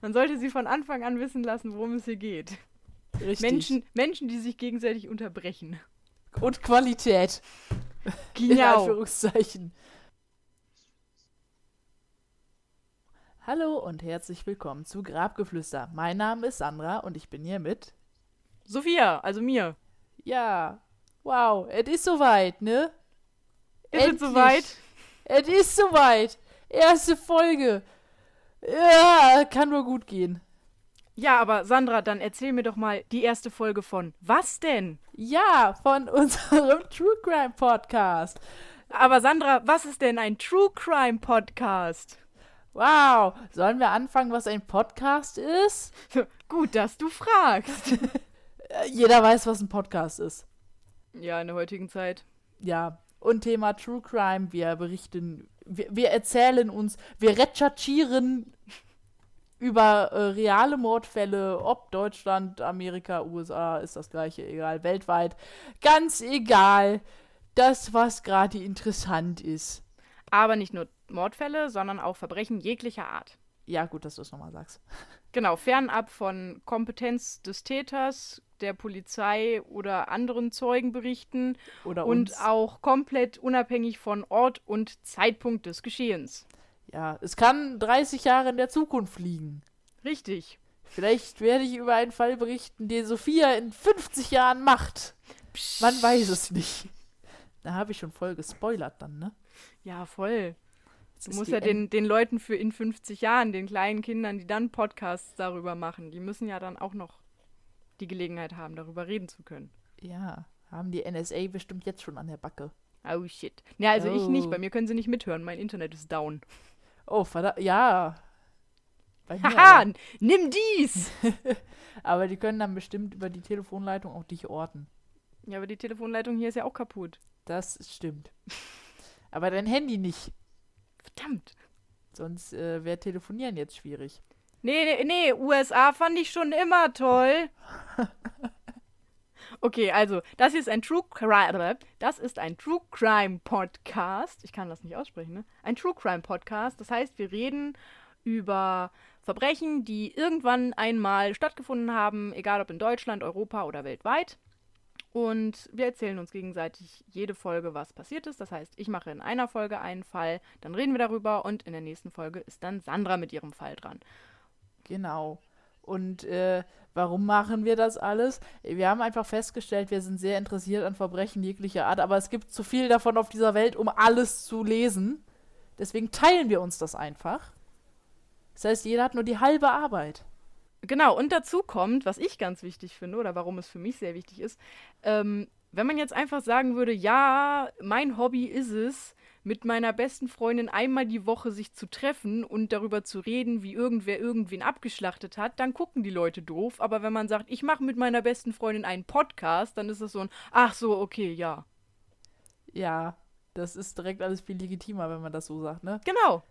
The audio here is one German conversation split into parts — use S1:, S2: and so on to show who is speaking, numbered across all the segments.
S1: Man sollte sie von Anfang an wissen lassen, worum es hier geht.
S2: Richtig.
S1: Menschen, Menschen, die sich gegenseitig unterbrechen.
S2: Und Qualität. In
S1: Genau.
S2: Anführungszeichen. Hallo und herzlich willkommen zu Grabgeflüster. Mein Name ist Sandra und ich bin hier mit.
S1: Sophia, also mir.
S2: Ja, wow, es ist soweit, ne?
S1: Ist es soweit?
S2: Es ist soweit. Erste Folge. Ja, kann nur gut gehen.
S1: Ja, aber Sandra, dann erzähl mir doch mal die erste Folge von Was denn?
S2: Ja, von unserem True Crime Podcast.
S1: Aber Sandra, was ist denn ein True Crime Podcast?
S2: Wow, sollen wir anfangen, was ein Podcast ist?
S1: Gut, dass du fragst.
S2: Jeder weiß, was ein Podcast ist.
S1: ja, in der heutigen Zeit.
S2: Ja, und Thema True Crime, wir berichten, wir, wir erzählen uns, wir recherchieren über äh, reale Mordfälle, ob Deutschland, Amerika, USA, ist das gleiche, egal, weltweit. Ganz egal, das, was gerade interessant ist.
S1: Aber nicht nur Mordfälle, sondern auch Verbrechen jeglicher Art.
S2: Ja, gut, dass du es nochmal sagst.
S1: Genau, fernab von Kompetenz des Täters, der Polizei oder anderen Zeugenberichten
S2: Oder
S1: und
S2: uns.
S1: auch komplett unabhängig von Ort und Zeitpunkt des Geschehens.
S2: Ja, es kann 30 Jahre in der Zukunft liegen.
S1: Richtig.
S2: Vielleicht werde ich über einen Fall berichten, den Sophia in 50 Jahren macht. Man weiß es nicht. Da habe ich schon voll gespoilert dann, ne?
S1: Ja, voll.
S2: Das
S1: Du musst ja den, den Leuten für in 50 Jahren, den kleinen Kindern, die dann Podcasts darüber machen, die müssen ja dann auch noch die Gelegenheit haben, darüber reden zu können.
S2: Ja, haben die NSA bestimmt jetzt schon an der Backe.
S1: Oh shit. Ja, also ich nicht,
S2: Oh.
S1: bei mir können sie nicht mithören, mein Internet ist down.
S2: Oh, verdammt, ja.
S1: Haha, nimm dies!
S2: aber die können dann bestimmt über die Telefonleitung auch dich orten.
S1: Ja, aber die Telefonleitung hier ist ja auch kaputt.
S2: Das stimmt. aber dein Handy nicht.
S1: Verdammt.
S2: Sonst äh, wäre Telefonieren jetzt schwierig.
S1: Nee, nee, nee, USA fand ich schon immer toll. Okay, also, das hier ist ein True Crime, das ist ein True Crime Podcast. Ich kann das nicht aussprechen, ne? Ein True Crime Podcast. Das heißt, wir reden über Verbrechen, die irgendwann einmal stattgefunden haben, egal ob in Deutschland, Europa oder weltweit. Und wir erzählen uns gegenseitig jede Folge, was passiert ist. Das heißt, ich mache in einer Folge einen Fall, dann reden wir darüber und in der nächsten Folge ist dann Sandra mit ihrem Fall dran.
S2: Genau. Und äh, warum machen wir das alles? Wir haben einfach festgestellt, wir sind sehr interessiert an Verbrechen jeglicher Art, aber es gibt zu viel davon auf dieser Welt, um alles zu lesen. Deswegen teilen wir uns das einfach. Das heißt, jeder hat nur die halbe Arbeit.
S1: Genau, und dazu kommt, was ich ganz wichtig finde oder warum es für mich sehr wichtig ist, ähm, wenn man jetzt einfach sagen würde, ja, mein Hobby ist es, mit meiner besten Freundin einmal die Woche sich zu treffen und darüber zu reden, wie irgendwer irgendwen abgeschlachtet hat, dann gucken die Leute doof. Aber wenn man sagt, ich mache mit meiner besten Freundin einen Podcast, dann ist es so ein, ach so, okay, ja.
S2: Ja, das ist direkt alles viel legitimer, wenn man das so sagt, ne?
S1: Genau.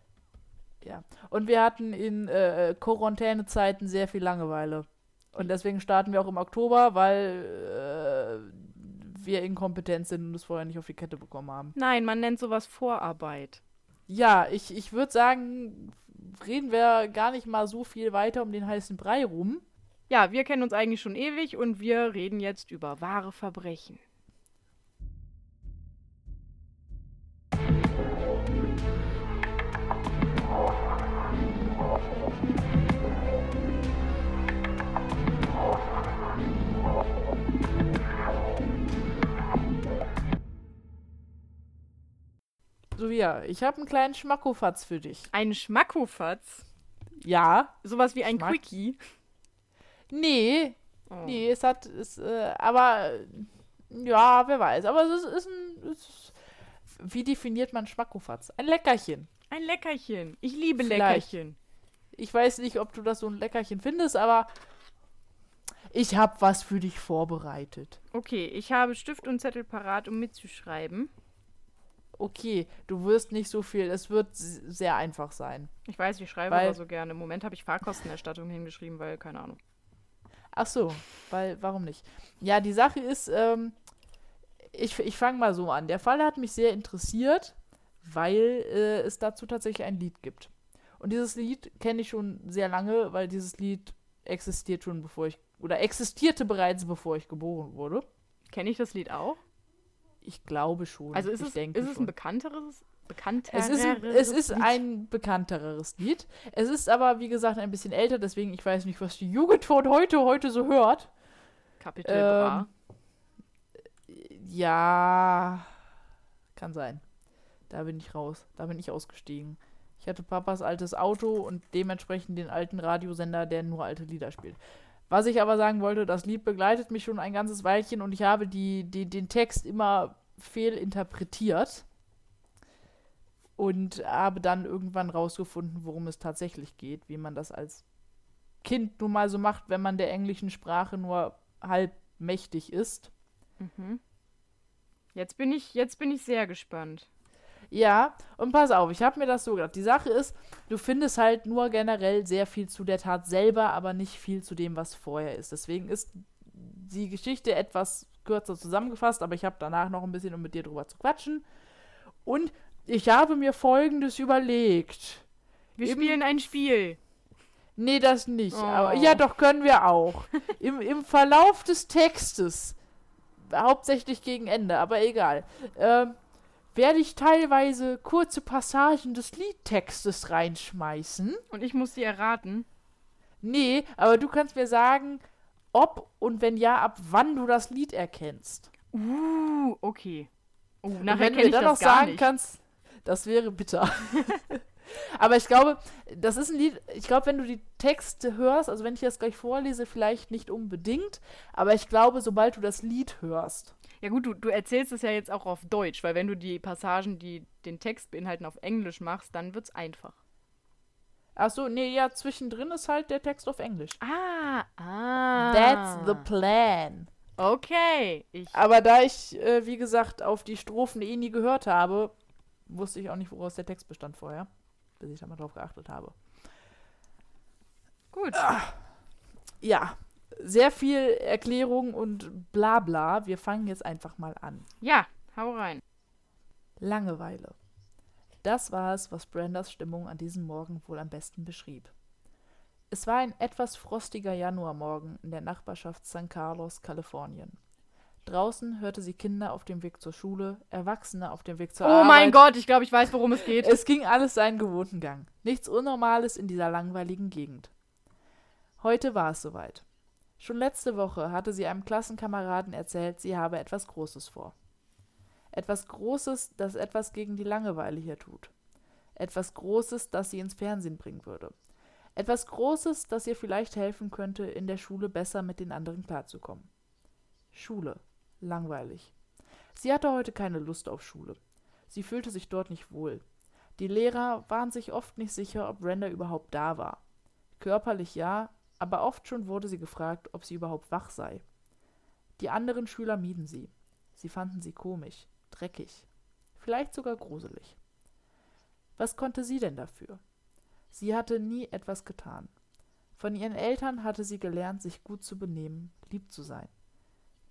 S2: Ja. Und wir hatten in äh, Quarantänezeiten sehr viel Langeweile. Und deswegen starten wir auch im Oktober, weil äh, wir inkompetent sind und es vorher nicht auf die Kette bekommen haben.
S1: Nein, man nennt sowas Vorarbeit.
S2: Ja, ich, ich würde sagen, reden wir gar nicht mal so viel weiter um den heißen Brei rum.
S1: Ja, wir kennen uns eigentlich schon ewig und wir reden jetzt über wahre Verbrechen.
S2: So, ja, ich habe einen kleinen Schmackofatz für dich.
S1: Ein Schmackofatz.
S2: Ja,
S1: Sowas wie ein
S2: Schmack.
S1: Quickie.
S2: nee,
S1: Oh.
S2: nee, es hat, es, äh, aber, äh, ja, wer weiß. Aber es ist, ist ein, ist, wie definiert man Schmackofatz? Ein Leckerchen.
S1: Ein Leckerchen. Ich liebe
S2: Vielleicht.
S1: Leckerchen.
S2: Ich weiß nicht, ob du das so ein Leckerchen findest, aber ich habe was für dich vorbereitet.
S1: Okay, ich habe Stift und Zettel parat, um mitzuschreiben.
S2: Okay, du wirst nicht so viel, es wird sehr einfach sein.
S1: Ich weiß, ich schreibe
S2: Weil-
S1: aber so gerne. Im Moment habe ich Fahrkostenerstattung hingeschrieben, weil, keine Ahnung.
S2: Ach so, weil, warum nicht? Ja, die Sache ist, ähm, ich, ich fange mal so an. Der Fall hat mich sehr interessiert, weil äh, es dazu tatsächlich ein Lied gibt. Und dieses Lied kenne ich schon sehr lange, weil dieses Lied existiert schon bevor ich, oder existierte bereits bevor ich geboren wurde.
S1: Kenne ich das Lied auch?
S2: Ich glaube schon.
S1: Also ist, es, ist es ein bekannteres, bekannteres
S2: Es ist, ein- es ist
S1: Lied?
S2: ein bekannteres Lied. Es ist aber, wie gesagt, ein bisschen älter, deswegen ich weiß nicht, was die Jugend von heute heute so hört.
S1: Kapitel
S2: ähm,
S1: Bra.
S2: Ja, kann sein. Da bin ich raus. Da bin ich ausgestiegen. Ich hatte Papas altes Auto und dementsprechend den alten Radiosender, der nur alte Lieder spielt. Was ich aber sagen wollte, das Lied begleitet mich schon ein ganzes Weilchen und ich habe die, die, den Text immer fehlinterpretiert und habe dann irgendwann rausgefunden, worum es tatsächlich geht, wie man das als Kind nun mal so macht, wenn man der englischen Sprache nur halb mächtig ist.
S1: Mhm. Jetzt bin ich, jetzt bin ich sehr gespannt.
S2: Ja, und pass auf, ich habe mir das so gedacht. Die Sache ist, du findest halt nur generell sehr viel zu der Tat selber, aber nicht viel zu dem, was vorher ist. Deswegen ist die Geschichte etwas kürzer zusammengefasst, aber ich habe danach noch ein bisschen, um mit dir drüber zu quatschen. Und ich habe mir Folgendes überlegt.
S1: Wir
S2: Im-
S1: spielen ein Spiel.
S2: Nee, das nicht.
S1: Oh.
S2: Aber ja, doch können wir auch. Im, Im Verlauf des Textes, hauptsächlich gegen Ende, aber egal, ähm, werde ich teilweise kurze Passagen des Liedtextes reinschmeißen.
S1: Und ich muss sie erraten.
S2: Nee, aber du kannst mir sagen, ob und wenn ja, ab wann du das Lied erkennst.
S1: Uh, okay. Oh, nachher
S2: wenn du
S1: kenne ich
S2: dann
S1: das
S2: noch
S1: gar
S2: sagen
S1: nicht.
S2: kannst, das wäre bitter. Aber ich glaube, das ist ein Lied, ich glaube, wenn du die Texte hörst, also wenn ich das gleich vorlese, vielleicht nicht unbedingt, aber ich glaube, sobald du das Lied hörst,
S1: Ja gut, du, du erzählst es ja jetzt auch auf Deutsch, weil wenn du die Passagen, die den Text beinhalten, auf Englisch machst, dann wird's einfach.
S2: ach so, nee, ja, zwischendrin ist halt der Text auf Englisch.
S1: Ah, ah.
S2: That's the plan.
S1: Okay. Ich,
S2: Aber da ich, äh, wie gesagt, auf die Strophen eh nie gehört habe, wusste ich auch nicht, woraus der Text bestand vorher, bis ich da mal drauf geachtet habe.
S1: gut.
S2: Ja, sehr viel Erklärung und bla bla. Wir fangen jetzt einfach mal an.
S1: Ja, hau rein.
S2: Langeweile. Das war es, was Brendas Stimmung an diesem Morgen wohl am besten beschrieb. Es war ein etwas frostiger Januarmorgen in der Nachbarschaft San Carlos, Kalifornien. Draußen hörte sie Kinder auf dem Weg zur Schule, Erwachsene auf dem Weg zur
S1: Oh
S2: Arbeit.
S1: mein Gott, ich glaube, ich weiß, worum es geht.
S2: Es ging alles seinen gewohnten Gang. Nichts Unnormales in dieser langweiligen Gegend. Heute war es soweit. Schon letzte Woche hatte sie einem Klassenkameraden erzählt, sie habe etwas Großes vor. Etwas Großes, das etwas gegen die Langeweile hier tut. Etwas Großes, das sie ins Fernsehen bringen würde. Etwas Großes, das ihr vielleicht helfen könnte, in der Schule besser mit den anderen klarzukommen. Schule. Langweilig. Sie hatte heute keine Lust auf Schule. Sie fühlte sich dort nicht wohl. Die Lehrer waren sich oft nicht sicher, ob Brenda überhaupt da war. Körperlich ja, aber oft schon wurde sie gefragt, ob sie überhaupt wach sei. Die anderen Schüler mieden sie. Sie fanden sie komisch, dreckig, vielleicht sogar gruselig. Was konnte sie denn dafür? Sie hatte nie etwas getan. Von ihren Eltern hatte sie gelernt, sich gut zu benehmen, lieb zu sein.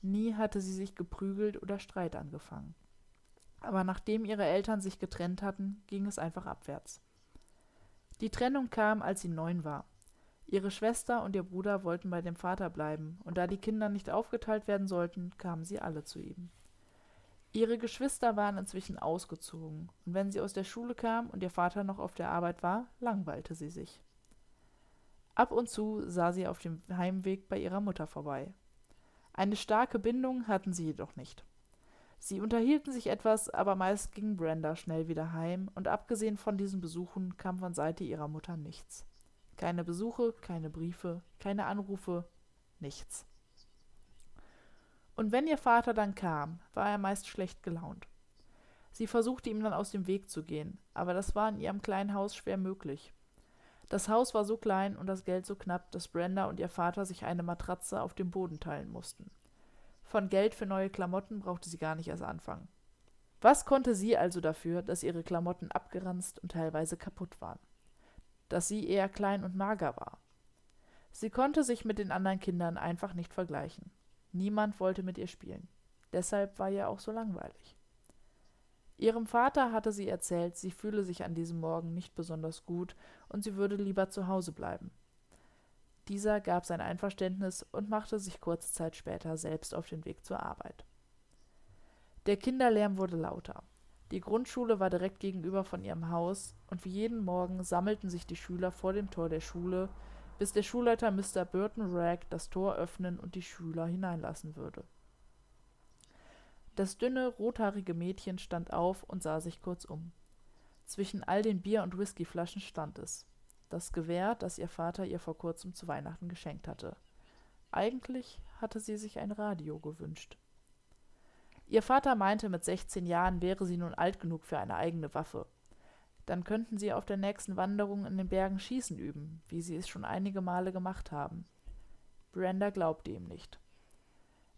S2: Nie hatte sie sich geprügelt oder Streit angefangen. Aber nachdem ihre Eltern sich getrennt hatten, ging es einfach abwärts. Die Trennung kam, als sie neun war. Ihre Schwester und ihr Bruder wollten bei dem Vater bleiben, und da die Kinder nicht aufgeteilt werden sollten, kamen sie alle zu ihm. Ihre Geschwister waren inzwischen ausgezogen, und wenn sie aus der Schule kam und ihr Vater noch auf der Arbeit war, langweilte sie sich. Ab und zu sah sie auf dem Heimweg bei ihrer Mutter vorbei. Eine starke Bindung hatten sie jedoch nicht. Sie unterhielten sich etwas, aber meist ging Brenda schnell wieder heim, und abgesehen von diesen Besuchen kam von Seite ihrer Mutter nichts. Keine Besuche, keine Briefe, keine Anrufe, nichts. Und wenn ihr Vater dann kam, war er meist schlecht gelaunt. Sie versuchte ihm dann aus dem Weg zu gehen, aber das war in ihrem kleinen Haus schwer möglich. Das Haus war so klein und das Geld so knapp, dass Brenda und ihr Vater sich eine Matratze auf dem Boden teilen mussten. Von Geld für neue Klamotten brauchte sie gar nicht erst anfangen. Was konnte sie also dafür, dass ihre Klamotten abgeranzt und teilweise kaputt waren? Dass sie eher klein und mager war? Sie konnte sich mit den anderen Kindern einfach nicht vergleichen. Niemand wollte mit ihr spielen. Deshalb war ihr auch so langweilig. Ihrem Vater hatte sie erzählt, sie fühle sich an diesem Morgen nicht besonders gut und sie würde lieber zu Hause bleiben. Dieser gab sein Einverständnis und machte sich kurze Zeit später selbst auf den Weg zur Arbeit. Der Kinderlärm wurde lauter. Die Grundschule war direkt gegenüber von ihrem Haus, und wie jeden Morgen sammelten sich die Schüler vor dem Tor der Schule, bis der Schulleiter Mr. Burton Ragg das Tor öffnen und die Schüler hineinlassen würde. Das dünne, rothaarige Mädchen stand auf und sah sich kurz um. Zwischen all den Bier- und Whiskyflaschen stand es. Das Gewehr, das ihr Vater ihr vor kurzem zu Weihnachten geschenkt hatte. Eigentlich hatte sie sich ein Radio gewünscht. Ihr Vater meinte, mit 16 Jahren wäre sie nun alt genug für eine eigene Waffe. Dann könnten sie auf der nächsten Wanderung in den Bergen Schießen üben, wie sie es schon einige Male gemacht haben. Brenda glaubte ihm nicht.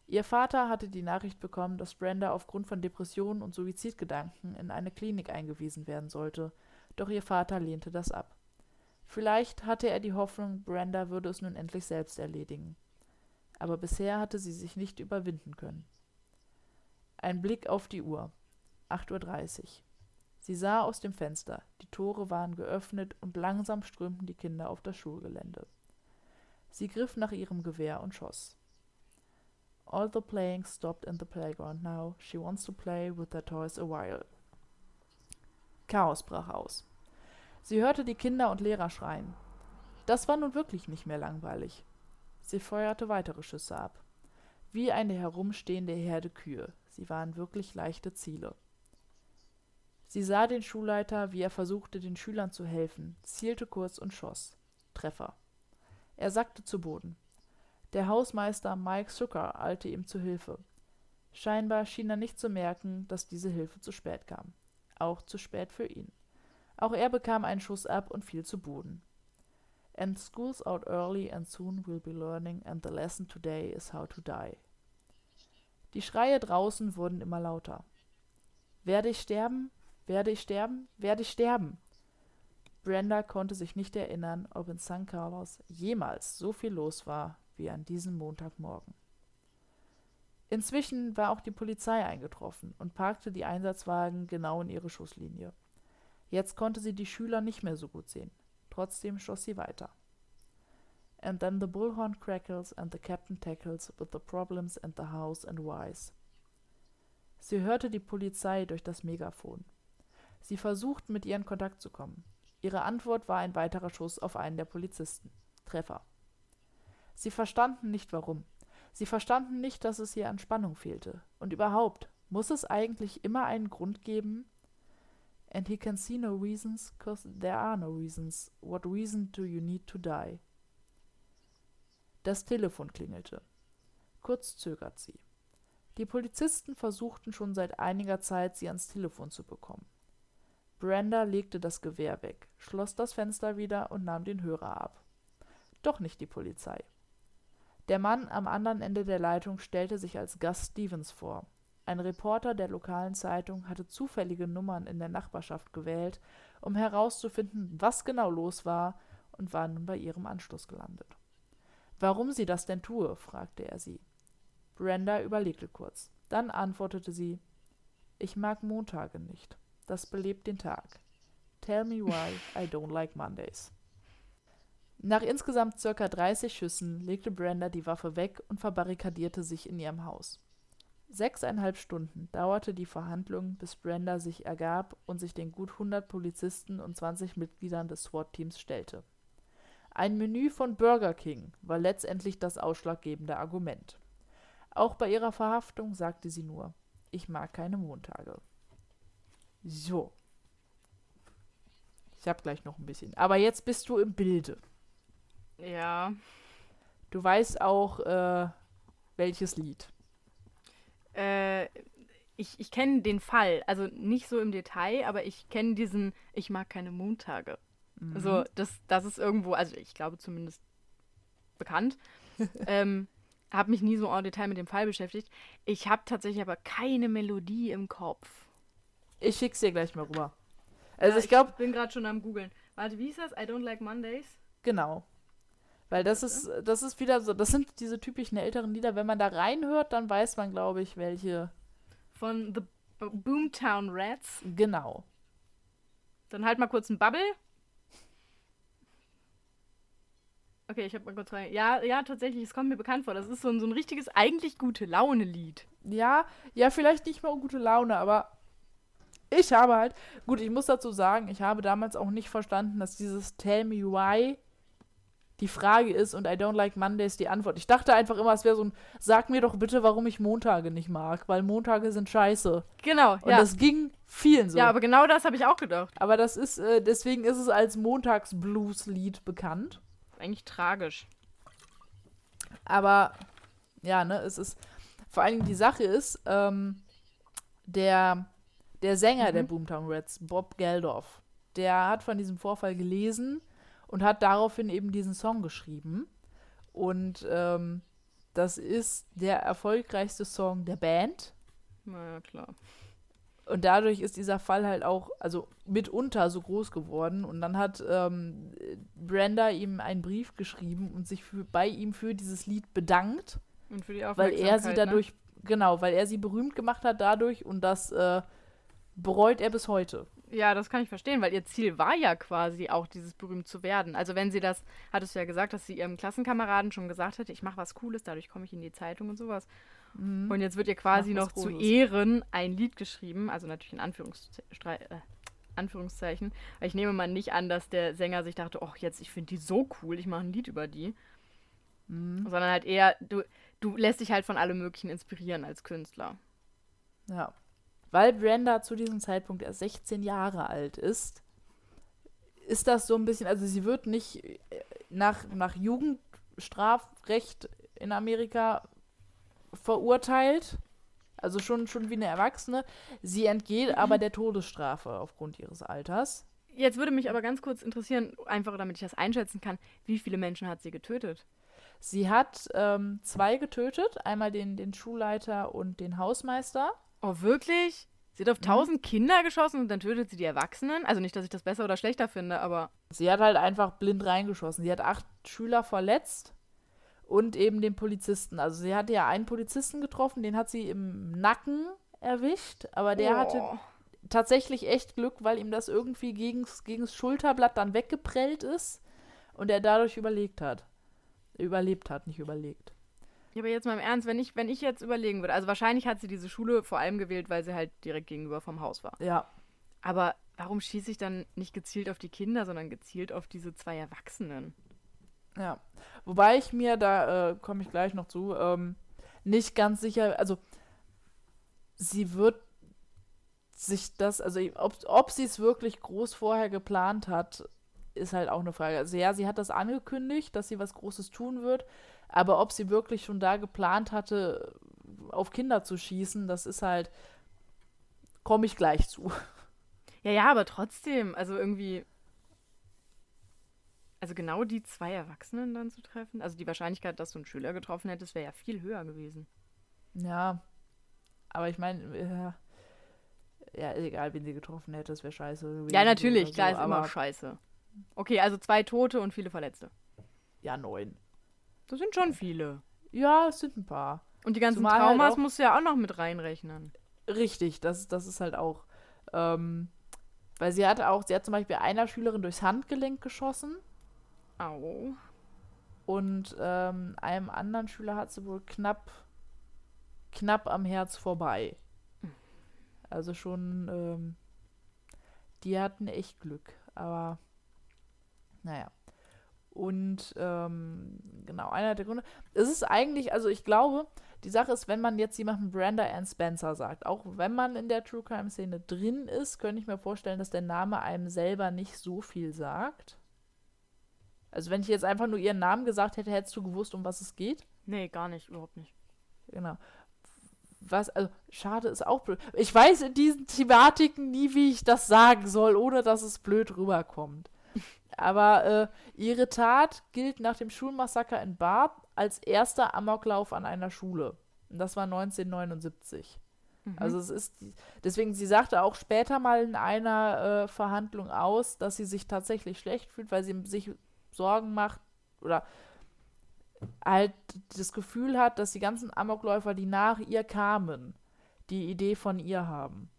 S2: Ihr Vater hatte die Nachricht bekommen, dass Brenda aufgrund von Depressionen und Suizidgedanken in eine Klinik eingewiesen werden sollte, doch ihr Vater lehnte das ab. Vielleicht hatte er die Hoffnung, Brenda würde es nun endlich selbst erledigen. Aber bisher hatte sie sich nicht überwinden können. Ein Blick auf die Uhr. 8.30 Uhr. Sie sah aus dem Fenster, die Tore waren geöffnet und langsam strömten die Kinder auf das Schulgelände. Sie griff nach ihrem Gewehr und schoss. All the playing stopped in the playground now. She wants to play with her toys a while. Chaos brach aus. Sie hörte die Kinder und Lehrer schreien. Das war nun wirklich nicht mehr langweilig. Sie feuerte weitere Schüsse ab. Wie eine herumstehende Herde Kühe. Sie waren wirklich leichte Ziele. Sie sah den Schulleiter, wie er versuchte, den Schülern zu helfen, zielte kurz und schoss. Treffer. Er sackte zu Boden. Der Hausmeister Mike Zucker eilte ihm zu Hilfe. Scheinbar schien er nicht zu merken, dass diese Hilfe zu spät kam. Auch zu spät für ihn. Auch er bekam einen Schuss ab und fiel zu Boden. And school's out early and soon we'll be learning and the lesson today is how to die. Die Schreie draußen wurden immer lauter. Werde ich sterben? Werde ich sterben? Werde ich sterben? Brenda konnte sich nicht erinnern, ob in St. Carlos jemals so viel los war wie an diesem Montagmorgen. Inzwischen war auch die Polizei eingetroffen und parkte die Einsatzwagen genau in ihre Schusslinie. Jetzt konnte sie die Schüler nicht mehr so gut sehen. Trotzdem schoss sie weiter. And then the bullhorn crackles and the captain tackles with the problems and the house and whys. Sie hörte die Polizei durch das Megafon. Sie versuchten mit ihr in Kontakt zu kommen. Ihre Antwort war ein weiterer Schuss auf einen der Polizisten. Treffer. Sie verstanden nicht warum. Sie verstanden nicht, dass es ihr an Spannung fehlte. Und überhaupt, muss es eigentlich immer einen Grund geben? And he can see no reasons, cause there are no reasons. What reason do you need to die? Das Telefon klingelte. Kurz zögert sie. Die Polizisten versuchten schon seit einiger Zeit, sie ans Telefon zu bekommen. Brenda legte das Gewehr weg, schloss das Fenster wieder und nahm den Hörer ab. Doch nicht die Polizei. Der Mann am anderen Ende der Leitung stellte sich als Gus Stevens vor. Ein Reporter der lokalen Zeitung hatte zufällige Nummern in der Nachbarschaft gewählt, um herauszufinden, was genau los war, und war nun bei ihrem Anschluss gelandet. Warum sie das denn tue, fragte er sie. Brenda überlegte kurz. Dann antwortete sie Ich mag Montage nicht. Das belebt den Tag. Tell me why I don't like Mondays. Nach insgesamt circa 30 Schüssen legte Brenda die Waffe weg und verbarrikadierte sich in ihrem Haus. Sechseinhalb Stunden dauerte die Verhandlung, bis Brenda sich ergab und sich den gut 100 Polizisten und 20 Mitgliedern des SWAT-Teams stellte. Ein Menü von Burger King war letztendlich das ausschlaggebende Argument. Auch bei ihrer Verhaftung sagte sie nur, ich mag keine Montage. So. Ich hab gleich noch ein bisschen. Aber jetzt bist du im Bilde.
S1: Ja.
S2: Du weißt auch, äh, welches Lied.
S1: Äh, ich, ich kenne den Fall, also nicht so im Detail, aber ich kenne diesen, ich mag keine Montage. Mhm. Also das, das ist irgendwo, also ich glaube zumindest bekannt. ähm, habe mich nie so en Detail mit dem Fall beschäftigt. Ich habe tatsächlich aber keine Melodie im Kopf.
S2: Ich schick's dir gleich mal rüber. Also
S1: ja,
S2: ich glaube.
S1: Ich bin gerade schon am googeln. Warte, wie hieß das? I don't like Mondays?
S2: Genau. Weil das ist, das ist wieder so, das sind diese typischen älteren Lieder. Wenn man da reinhört, dann weiß man, glaube ich, welche.
S1: Von The Boomtown Rats.
S2: Genau.
S1: Dann halt mal kurz ein Bubble. Okay, ich habe mal kurz rein. Ja, ja, tatsächlich, es kommt mir bekannt vor. Das ist so ein, so ein richtiges, eigentlich gute Laune-Lied.
S2: Ja, ja, vielleicht nicht mal gute Laune, aber ich habe halt, gut, ich muss dazu sagen, ich habe damals auch nicht verstanden, dass dieses Tell me why die Frage ist und I don't like Mondays die Antwort. Ich dachte einfach immer, es wäre so ein, sag mir doch bitte, warum ich Montage nicht mag, weil Montage sind scheiße.
S1: Genau,
S2: Und
S1: ja.
S2: das ging vielen so.
S1: ja, aber genau das habe ich auch gedacht.
S2: aber das ist, äh, deswegen ist es als Montags-Blues-Lied bekannt.
S1: Eigentlich tragisch.
S2: Aber ja, ne, es ist, vor allen Dingen die Sache ist, ähm, der, der Sänger der
S1: Mhm.
S2: Boomtown Rats, Bob Geldof, der hat von diesem Vorfall gelesen und hat daraufhin eben diesen Song geschrieben. Und ähm, das ist der erfolgreichste Song der Band.
S1: Na ja, klar.
S2: Und dadurch ist dieser Fall halt auch, also mitunter so groß geworden. Und dann hat ähm, Brenda ihm einen Brief geschrieben und sich für, bei ihm für dieses Lied bedankt,
S1: Und für die
S2: weil
S1: Aufmerksamkeit.
S2: er sie
S1: ne?
S2: dadurch, genau, weil er sie berühmt gemacht hat dadurch und das äh, bereut er bis heute.
S1: Ja, das kann ich verstehen, weil ihr Ziel war ja quasi auch, dieses berühmt zu werden. Also wenn sie das, hattest du ja gesagt, dass sie ihrem Klassenkameraden schon gesagt hätte, ich mache was Cooles, dadurch komme ich in die Zeitung und sowas. Und jetzt wird ihr quasi noch zu. Ehren ein Lied geschrieben, also natürlich in Anführungsze Strei- äh, Anführungszeichen. Weil ich nehme mal nicht an, dass der Sänger sich dachte, oh, jetzt, ich finde die so cool, ich mache ein Lied über die.
S2: Mhm.
S1: Sondern halt eher, du, du lässt dich halt von allem Möglichen inspirieren als Künstler.
S2: Ja. Weil Brenda zu diesem Zeitpunkt erst 16 Jahre alt ist, ist das so ein bisschen, also sie wird nicht äh, nach, nach Jugendstrafrecht in Amerika verurteilt, also schon, schon wie eine Erwachsene. Sie entgeht aber der Todesstrafe aufgrund ihres Alters.
S1: Jetzt würde mich aber ganz kurz interessieren, einfach damit ich das einschätzen kann, wie viele Menschen hat sie getötet?
S2: Sie hat ähm, zwei getötet, einmal den, den Schulleiter und den Hausmeister.
S1: Oh, wirklich? Sie hat auf tausend Kinder geschossen und dann tötet sie die Erwachsenen? Also nicht, dass ich das besser oder schlechter finde, aber
S2: Sie hat halt einfach blind reingeschossen. Sie hat acht Schüler verletzt und eben den Polizisten. Also sie hatte ja einen Polizisten getroffen, den hat sie im Nacken erwischt, aber der hatte
S1: Oh.
S2: tatsächlich echt Glück, weil ihm das irgendwie gegens, gegens Schulterblatt dann weggeprellt ist und er dadurch überlegt hat. Überlebt hat, nicht überlegt.
S1: Ja, aber jetzt mal im Ernst, wenn ich, wenn ich jetzt überlegen würde, also wahrscheinlich hat sie diese Schule vor allem gewählt, weil sie halt direkt gegenüber vom Haus war.
S2: Ja,
S1: Aber warum schieße ich dann nicht gezielt auf die Kinder, sondern gezielt auf diese zwei Erwachsenen?
S2: Ja, wobei ich mir, da äh, komme ich gleich noch zu, ähm, nicht ganz sicher, also sie wird sich das, also ob, ob sie es wirklich groß vorher geplant hat, ist halt auch eine Frage. Also ja, sie hat das angekündigt, dass sie was Großes tun wird, aber ob sie wirklich schon da geplant hatte, auf Kinder zu schießen, das ist halt, komme ich gleich zu.
S1: Ja, ja, aber trotzdem, also irgendwie. Also genau die zwei Erwachsenen dann zu treffen. Also die Wahrscheinlichkeit, dass du einen Schüler getroffen hättest, wäre ja viel höher gewesen.
S2: Ja, aber ich meine, ja, ja, egal, wen sie getroffen hätte, das wäre scheiße gewesen.
S1: Ja, natürlich,
S2: oder
S1: klar,
S2: so,
S1: ist immer scheiße. Okay, also zwei Tote und viele Verletzte.
S2: Ja, neun.
S1: Das sind schon viele.
S2: Ja, es sind ein paar.
S1: Und die ganzen
S2: Zumal halt
S1: Traumas
S2: auch-
S1: musst du ja auch noch mit reinrechnen.
S2: Richtig, das, das ist halt auch. Ähm, weil sie hat auch, sie hat zum Beispiel einer Schülerin durchs Handgelenk geschossen
S1: Au.
S2: und ähm, einem anderen Schüler hat sie wohl knapp, knapp am Herz vorbei. Also schon, ähm, die hatten echt Glück, aber naja. Und ähm, genau, einer der Gründe. Es ist eigentlich, also ich glaube, die Sache ist, wenn man jetzt jemanden Brenda Ann Spencer sagt, auch wenn man in der True Crime Szene drin ist, könnte ich mir vorstellen, dass der Name einem selber nicht so viel sagt. Also wenn ich jetzt einfach nur ihren Namen gesagt hätte, hättest du gewusst, um was es geht.
S1: Nee, gar nicht, überhaupt nicht.
S2: Genau. Was, also, schade ist auch blöd. Ich weiß in diesen Thematiken nie, wie ich das sagen soll, ohne dass es blöd rüberkommt. Aber äh, ihre Tat gilt nach dem Schulmassaker in Barth als erster Amoklauf an einer Schule. Und das war 1979.
S1: Mhm.
S2: Also es ist, deswegen, sie sagte auch später mal in einer äh, Verhandlung aus, dass sie sich tatsächlich schlecht fühlt, weil sie sich Sorgen macht oder halt das Gefühl hat, dass die ganzen Amokläufer, die nach ihr kamen, die Idee von ihr haben.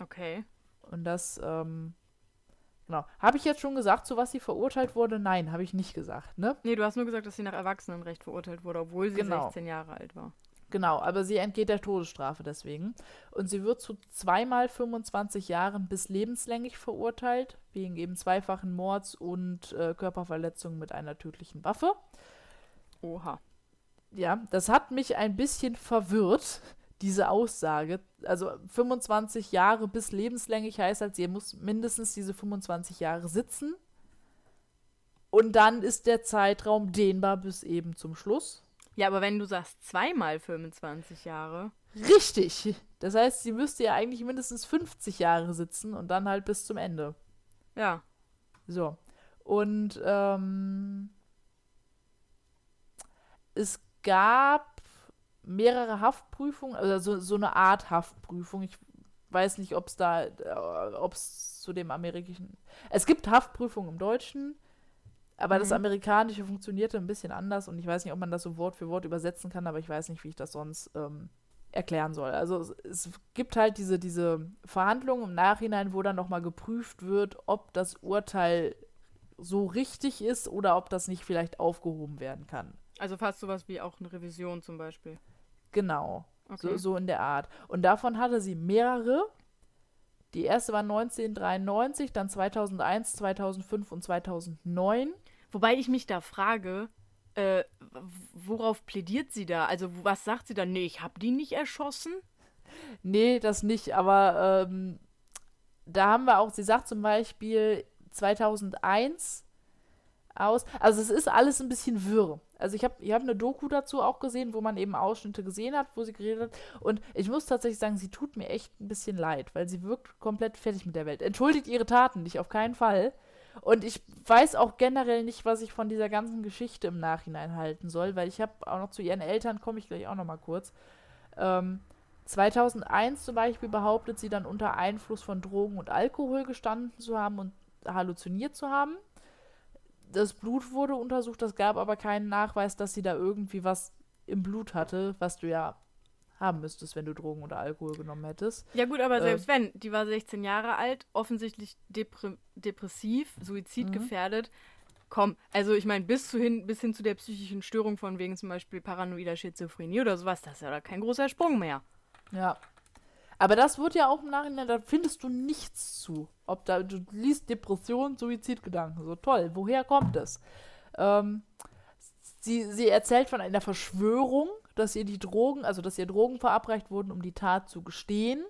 S1: Okay.
S2: Und das, ähm, genau. Habe ich jetzt schon gesagt, zu was sie verurteilt wurde? Nein, habe ich nicht gesagt, ne?
S1: Nee, du hast nur gesagt, dass sie nach Erwachsenenrecht verurteilt wurde, obwohl sie
S2: Genau.
S1: 16 Jahre alt war.
S2: Genau, aber sie entgeht der Todesstrafe deswegen. Und sie wird zu zweimal 25 Jahren bis lebenslänglich verurteilt, wegen eben zweifachen Mords und äh, Körperverletzung mit einer tödlichen Waffe.
S1: Oha.
S2: Ja, das hat mich ein bisschen verwirrt, diese Aussage. Also 25 Jahre bis lebenslänglich heißt halt, sie muss mindestens diese 25 Jahre sitzen. Und dann ist der Zeitraum dehnbar bis eben zum Schluss.
S1: Ja, aber wenn du sagst zweimal 25 Jahre.
S2: Richtig. Das heißt, sie müsste ja eigentlich mindestens 50 Jahre sitzen und dann halt bis zum Ende.
S1: Ja.
S2: So. Und ähm, es gab mehrere Haftprüfungen, also so, so eine Art Haftprüfung. Ich weiß nicht, ob es da, äh, ob es zu dem amerikanischen. Es gibt Haftprüfungen im Deutschen, aber das
S1: Mhm.
S2: amerikanische funktionierte ein bisschen anders und ich weiß nicht, ob man das so Wort für Wort übersetzen kann, aber ich weiß nicht, wie ich das sonst ähm, erklären soll. Also es, es gibt halt diese, diese Verhandlungen im Nachhinein, wo dann nochmal geprüft wird, ob das Urteil so richtig ist oder ob das nicht vielleicht aufgehoben werden kann.
S1: Also fast sowas wie auch eine Revision zum Beispiel.
S2: Genau.
S1: Okay.
S2: So, so in der Art. Und davon hatte sie mehrere. Die erste war 1993, dann 2001, 2005 und 2009.
S1: Wobei ich mich da frage, äh, worauf plädiert sie da? Also was sagt sie da? Nee, ich habe die nicht erschossen.
S2: Nee, das nicht, aber ähm, da haben wir auch, sie sagt zum Beispiel 2001 aus, also es ist alles ein bisschen wirr. Also ich habe ich hab eine Doku dazu auch gesehen, wo man eben Ausschnitte gesehen hat, wo sie geredet hat. Und ich muss tatsächlich sagen, sie tut mir echt ein bisschen leid, weil sie wirkt komplett fertig mit der Welt. Entschuldigt ihre Taten nicht, auf keinen Fall. Und ich weiß auch generell nicht, was ich von dieser ganzen Geschichte im Nachhinein halten soll, weil ich habe auch noch zu ihren Eltern, komme ich gleich auch noch mal kurz. Ähm, 2001 zum Beispiel behauptet sie dann unter Einfluss von Drogen und Alkohol gestanden zu haben und halluziniert zu haben. Das Blut wurde untersucht, das gab aber keinen Nachweis, dass sie da irgendwie was im Blut hatte, was du ja haben müsstest, wenn du Drogen oder Alkohol genommen hättest.
S1: Ja gut, aber
S2: Ähm.
S1: selbst wenn, die war 16 Jahre alt, offensichtlich depre depressiv,
S2: Mhm.
S1: suizidgefährdet. Komm, also ich meine, bis, zu hin, bis hin zu der psychischen Störung von wegen zum Beispiel paranoider Schizophrenie oder sowas, das ist ja da kein großer Sprung mehr.
S2: Ja. Aber das wird ja auch im Nachhinein, da findest du nichts zu. Ob da, du liest Depression, Suizidgedanken. So toll, woher kommt es? Ähm, sie, sie erzählt von einer Verschwörung, dass ihr die Drogen, also dass ihr Drogen verabreicht wurden, um die Tat zu gestehen.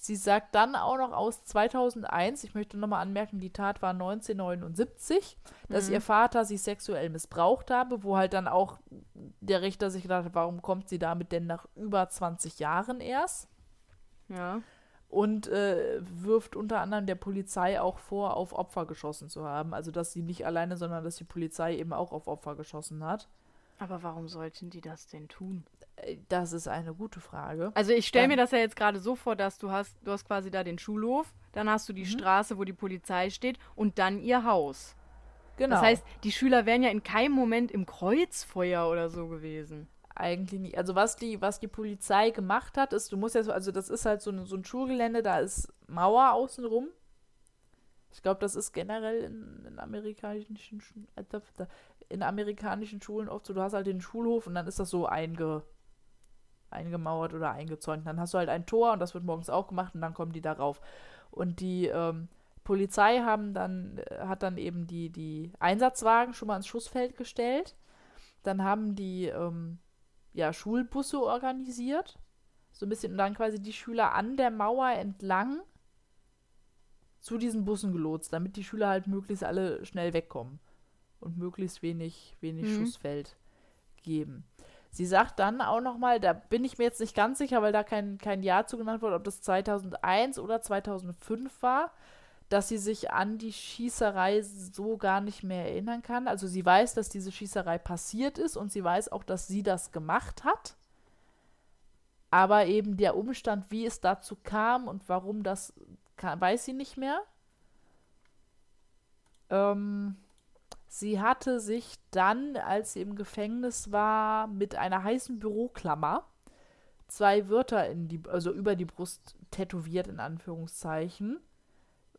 S2: Sie sagt dann auch noch aus 2001, ich möchte nochmal anmerken, die Tat war 1979, dass
S1: Mhm.
S2: ihr Vater sie sexuell missbraucht habe, wo halt dann auch der Richter sich gedacht hat, warum kommt sie damit denn nach über 20 Jahren erst?
S1: Ja.
S2: Und äh, wirft unter anderem der Polizei auch vor, auf Opfer geschossen zu haben. Also, dass sie nicht alleine, sondern dass die Polizei eben auch auf Opfer geschossen hat.
S1: Aber warum sollten die das denn tun?
S2: Äh, Das ist eine gute Frage.
S1: Also ich stelle mir das ja jetzt gerade so vor, dass du hast, du hast quasi da den Schulhof, dann hast du
S2: Mhm.
S1: die Straße, wo die Polizei steht und dann ihr Haus.
S2: Genau.
S1: Das heißt, die Schüler wären ja in keinem Moment im Kreuzfeuer oder so gewesen.
S2: eigentlich nicht. Also was die, was die Polizei gemacht hat, ist, du musst ja so, also das ist halt so, ein- so ein Schulgelände, da ist Mauer außenrum. Ich glaube, das ist generell in, in amerikanischen da- in amerikanischen Schulen oft so, du hast halt den Schulhof und dann ist das so einge, eingemauert oder eingezäunt. Dann hast du halt ein Tor und das wird morgens auch gemacht und dann kommen die da rauf. Und die ähm, Polizei haben dann, äh, hat dann eben die, die Einsatzwagen schon mal ins Schussfeld gestellt. Dann haben die ähm, ja, Schulbusse organisiert. So ein bisschen und dann quasi die Schüler an der Mauer entlang zu diesen Bussen gelotst, damit die Schüler halt möglichst alle schnell wegkommen und möglichst wenig, wenig
S1: Mhm.
S2: Schussfeld geben. Sie sagt dann auch nochmal, da bin ich mir jetzt nicht ganz sicher, weil da kein, kein Jahr zu genannt wurde, ob das 2001 oder 2005 war, dass sie sich an die Schießerei so gar nicht mehr erinnern kann. Also sie weiß, dass diese Schießerei passiert ist und sie weiß auch, dass sie das gemacht hat. Aber eben der Umstand, wie es dazu kam und warum das, ka- weiß sie nicht mehr. Ähm, sie hatte sich dann, als sie im Gefängnis war, mit einer heißen Büroklammer zwei Wörter in die, also über die Brust tätowiert, in Anführungszeichen.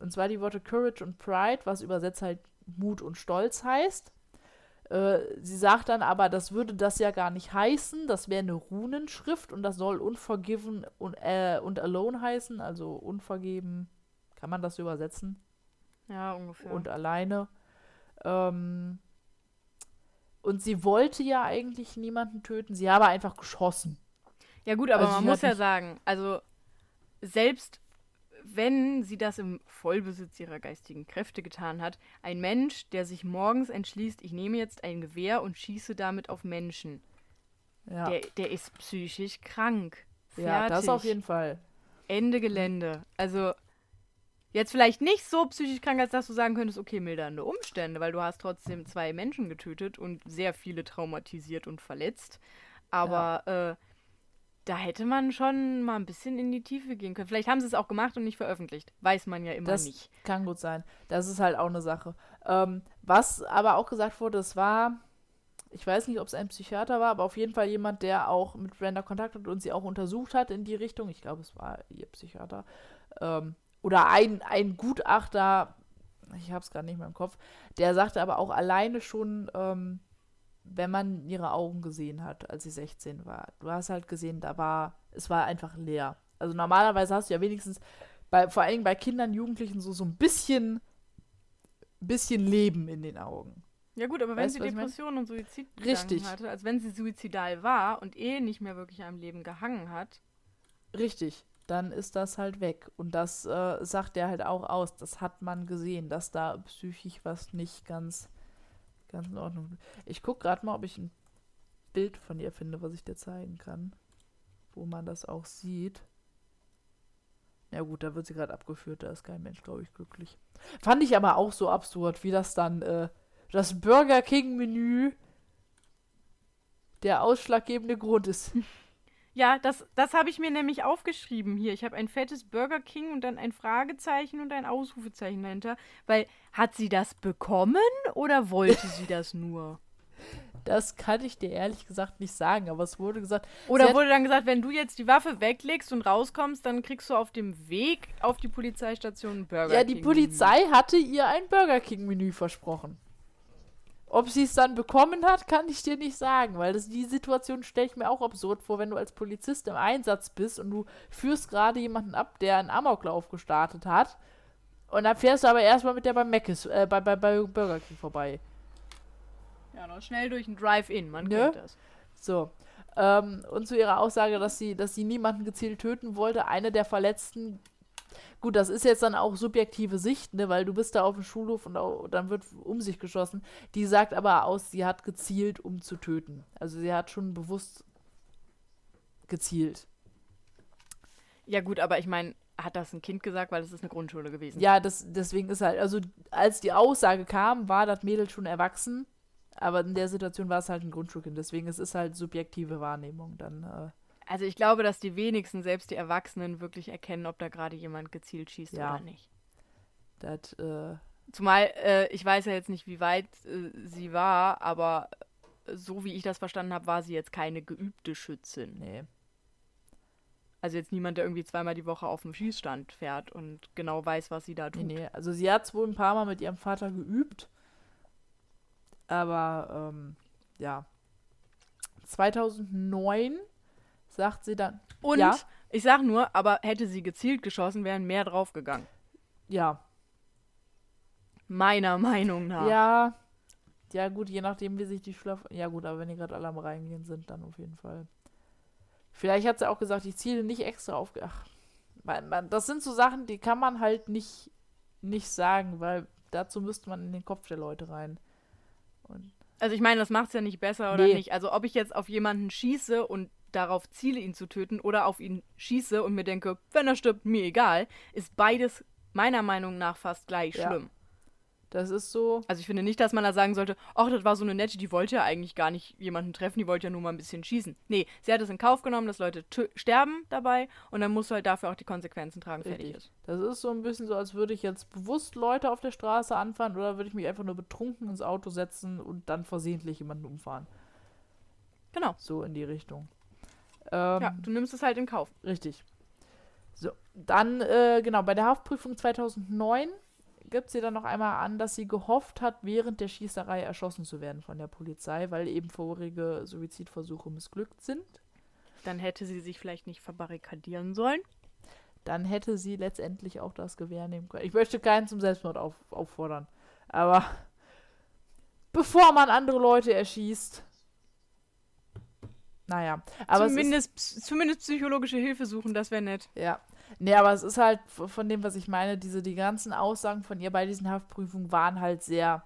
S2: Und zwar die Worte Courage und Pride, was übersetzt halt Mut und Stolz heißt. Äh, sie sagt dann aber, das würde das ja gar nicht heißen, das wäre eine Runenschrift und das soll unforgiven und, äh, und alone heißen, also unvergeben. Kann man das übersetzen?
S1: Ja, ungefähr.
S2: Und alleine. Ähm, und sie wollte ja eigentlich niemanden töten, sie habe einfach geschossen.
S1: Ja, gut, aber
S2: Also
S1: man muss ja sagen, also selbst wenn sie das im Vollbesitz ihrer geistigen Kräfte getan hat, ein Mensch, der sich morgens entschließt, ich nehme jetzt ein Gewehr und schieße damit auf Menschen,
S2: Ja,
S1: der, der ist psychisch krank.
S2: ja das auf
S1: Fertig.
S2: jeden Fall.
S1: Ende Gelände. Also jetzt vielleicht nicht so psychisch krank, als dass du sagen könntest, okay, mildernde Umstände, weil du hast trotzdem zwei Menschen getötet und sehr viele traumatisiert und verletzt. Aber äh, da hätte man schon mal ein bisschen in die Tiefe gehen können. Vielleicht haben sie es auch gemacht und nicht veröffentlicht. Weiß man ja immer
S2: Das
S1: nicht.
S2: kann gut sein. Das ist halt auch eine Sache. Ähm, was aber auch gesagt wurde, es war, ich weiß nicht, ob es ein Psychiater war, aber auf jeden Fall jemand, der auch mit Brenda Kontakt hat und sie auch untersucht hat in die Richtung. Ich glaube, es war ihr Psychiater. Ähm, oder ein, ein Gutachter, ich habe es gerade nicht mehr im Kopf, der sagte aber auch alleine schon, ähm, wenn man ihre Augen gesehen hat, als sie 16 war. Du hast halt gesehen, da war, es war einfach leer. Also normalerweise hast du ja wenigstens bei, vor allem bei Kindern, Jugendlichen so, so ein bisschen, bisschen Leben in den Augen.
S1: Ja gut, aber wenn
S2: Weißt
S1: sie
S2: ich mein?
S1: Depressionen und Suizid
S2: Richtig.
S1: hatte, als wenn sie suizidal war und eh nicht mehr wirklich am Leben gehangen hat,
S2: Richtig, dann ist das halt weg. Und das äh, sagt er halt auch aus. Das hat man gesehen, dass da psychisch was nicht ganz, ganz in Ordnung. Ich gucke gerade mal, ob ich ein Bild von ihr finde, was ich dir zeigen kann. Wo man das auch sieht. Ja gut, da wird sie gerade abgeführt, da ist kein Mensch, glaube ich, glücklich. Fand ich aber auch so absurd, wie das dann, äh, das Burger King-Menü der ausschlaggebende Grund ist.
S1: Ja, das, das habe ich mir nämlich aufgeschrieben hier. Ich habe ein fettes Burger King und dann ein Fragezeichen und ein Ausrufezeichen dahinter. Weil, hat sie das bekommen oder wollte sie das nur?
S2: Das kann ich dir ehrlich gesagt nicht sagen, aber es wurde gesagt.
S1: Oder wurde dann gesagt, wenn du jetzt die Waffe weglegst und rauskommst, dann kriegst du auf dem Weg auf die Polizeistation einen Burger
S2: Ja, die
S1: King.
S2: Polizei hatte ihr ein Burger King-Menü versprochen. Ob sie es dann bekommen hat, kann ich dir nicht sagen, weil das, die Situation stelle ich mir auch absurd vor, wenn du als Polizist im Einsatz bist und du führst gerade jemanden ab, der einen Amoklauf gestartet hat. Und dann fährst du aber erstmal mit der bei Mc's, äh, bei, bei, bei Burger King vorbei.
S1: Ja, noch schnell durch ein Drive-In, man
S2: Ne?
S1: kennt das.
S2: So. Ähm, und zu ihrer Aussage, dass sie, dass sie niemanden gezielt töten wollte, eine der Verletzten. Gut, das ist jetzt dann auch subjektive Sicht, ne, weil du bist da auf dem Schulhof und au- dann wird um sich geschossen. Die sagt aber aus, sie hat gezielt, um zu töten. Also sie hat schon bewusst gezielt.
S1: Ja gut, aber ich meine, hat das ein Kind gesagt, weil es ist eine Grundschule gewesen.
S2: Ja, das, deswegen ist halt, also als die Aussage kam, war das Mädel schon erwachsen, aber in der Situation war es halt ein Grundschulkind. Deswegen es ist halt subjektive Wahrnehmung dann. Äh,
S1: Also ich glaube, dass die wenigsten, selbst die Erwachsenen, wirklich erkennen, ob da gerade jemand gezielt schießt
S2: Ja.
S1: oder nicht.
S2: das, äh,
S1: Zumal, äh, ich weiß ja jetzt nicht, wie weit äh, sie war, aber so wie ich das verstanden habe, war sie jetzt keine geübte Schützin.
S2: nee.
S1: Also jetzt niemand, der irgendwie zweimal die Woche auf dem Schießstand fährt und genau weiß, was sie da tut.
S2: Nee, nee. Also sie hat es wohl ein paar Mal mit ihrem Vater geübt. Aber ähm, ja. 2009 sagt sie dann,
S1: Und
S2: Ja.
S1: ich sag nur, aber hätte sie gezielt geschossen, wären mehr draufgegangen.
S2: ja,
S1: Meiner Meinung nach.
S2: ja, ja gut, je nachdem, wie sich die Schlaf... Ja gut, aber wenn die gerade alle am Reingehen sind, dann auf jeden Fall. Vielleicht hat sie auch gesagt, ich ziele nicht extra auf... Ach, man, man, das sind so Sachen, die kann man halt nicht, nicht sagen, weil dazu müsste man in den Kopf der Leute rein. Und
S1: Also ich meine, das macht es ja nicht besser oder
S2: Nee.
S1: nicht. Also ob ich jetzt auf jemanden schieße und darauf ziele, ihn zu töten, oder auf ihn schieße und mir denke, wenn er stirbt, mir egal, ist beides meiner Meinung nach fast gleich
S2: Ja.
S1: schlimm.
S2: das ist so...
S1: Also ich finde nicht, dass man da sagen sollte, ach, das war so eine nette, die wollte ja eigentlich gar nicht jemanden treffen, die wollte ja nur mal ein bisschen schießen. Nee, sie hat es in Kauf genommen, dass Leute sterben dabei und dann musst du halt dafür auch die Konsequenzen tragen, fertig
S2: Richtig.
S1: ist.
S2: Das ist so ein bisschen so, als würde ich jetzt bewusst Leute auf der Straße anfahren oder würde ich mich einfach nur betrunken ins Auto setzen und dann versehentlich jemanden umfahren.
S1: Genau.
S2: So in die Richtung. Ähm,
S1: Ja, du nimmst es halt in Kauf.
S2: Richtig. So, dann, äh, genau, bei der Haftprüfung 2009 gibt sie dann noch einmal an, dass sie gehofft hat, während der Schießerei erschossen zu werden von der Polizei, weil eben vorige Suizidversuche missglückt sind.
S1: Dann hätte sie sich vielleicht nicht verbarrikadieren sollen.
S2: Dann hätte sie letztendlich auch das Gewehr nehmen können. Ich möchte keinen zum Selbstmord auf, auffordern. Aber bevor man andere Leute erschießt. Naja, aber es ist,
S1: zumindest, ps- zumindest psychologische Hilfe suchen, das wäre nett.
S2: Ja. Nee, aber es ist halt von dem, was ich meine, diese, die ganzen Aussagen von ihr bei diesen Haftprüfungen waren halt sehr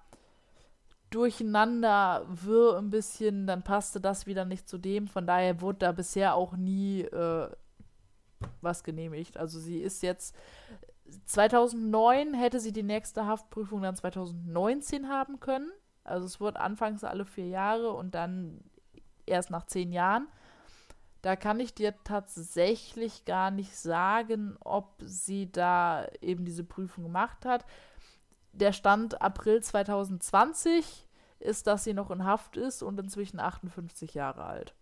S2: durcheinander, wirr ein bisschen, dann passte das wieder nicht zu dem. Von daher wurde da bisher auch nie äh, was genehmigt. Also sie ist jetzt 2009 hätte sie die nächste Haftprüfung dann 2019 haben können. Also es wurde anfangs alle vier Jahre und dann erst nach zehn Jahren. Da kann ich dir tatsächlich gar nicht sagen, ob sie da eben diese Prüfung gemacht hat. Der Stand April 2020 ist, dass sie noch in Haft ist und inzwischen 58 Jahre alt.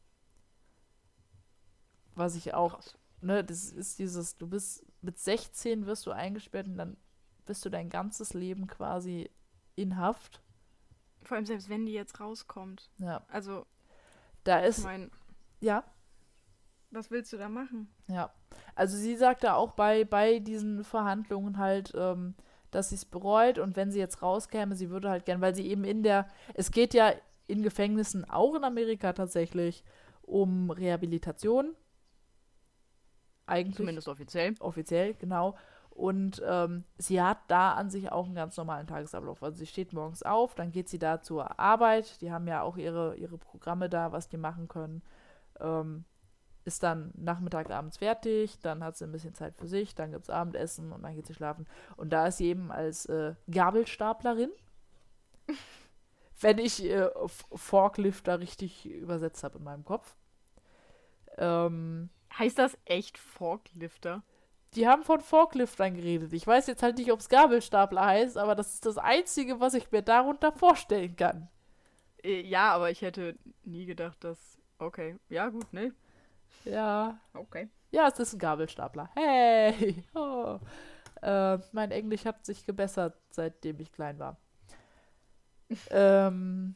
S2: Was ich auch,
S1: Krass.
S2: ne, das ist dieses, du bist mit 16 wirst du eingesperrt und dann bist du dein ganzes Leben quasi in Haft.
S1: Vor allem selbst wenn die jetzt rauskommt.
S2: Ja,
S1: Also,
S2: da
S1: ich
S2: ist,
S1: meine,
S2: ja,
S1: was willst du da machen?
S2: Ja, also sie sagte auch bei, bei diesen Verhandlungen halt, ähm, dass sie es bereut und wenn sie jetzt rauskäme, sie würde halt gern, weil sie eben in der, es geht ja in Gefängnissen auch in Amerika tatsächlich um Rehabilitation. Eigentlich
S1: Zumindest offiziell.
S2: offiziell, genau. Und ähm, sie hat da an sich auch einen ganz normalen Tagesablauf. Also sie steht morgens auf, dann geht sie da zur Arbeit. Die haben ja auch ihre, ihre Programme da, was die machen können. Ähm, ist dann Nachmittag, abends fertig, dann hat sie ein bisschen Zeit für sich, dann gibt es Abendessen und dann geht sie schlafen. Und da ist sie eben als äh, Gabelstaplerin. Wenn ich äh, Forklifter richtig übersetzt habe in meinem Kopf. Ähm,
S1: Heißt das echt Forklifter?
S2: Die haben von Forkliftern geredet. Ich weiß jetzt halt nicht, ob es Gabelstapler heißt, aber das ist das Einzige, was ich mir darunter vorstellen kann.
S1: Äh, ja, aber ich hätte nie gedacht, dass. Okay, ja, gut, ne?
S2: Ja.
S1: Okay.
S2: Ja, es ist ein Gabelstapler. Hey! Oh. Äh, mein Englisch hat sich gebessert, seitdem ich klein war. ähm,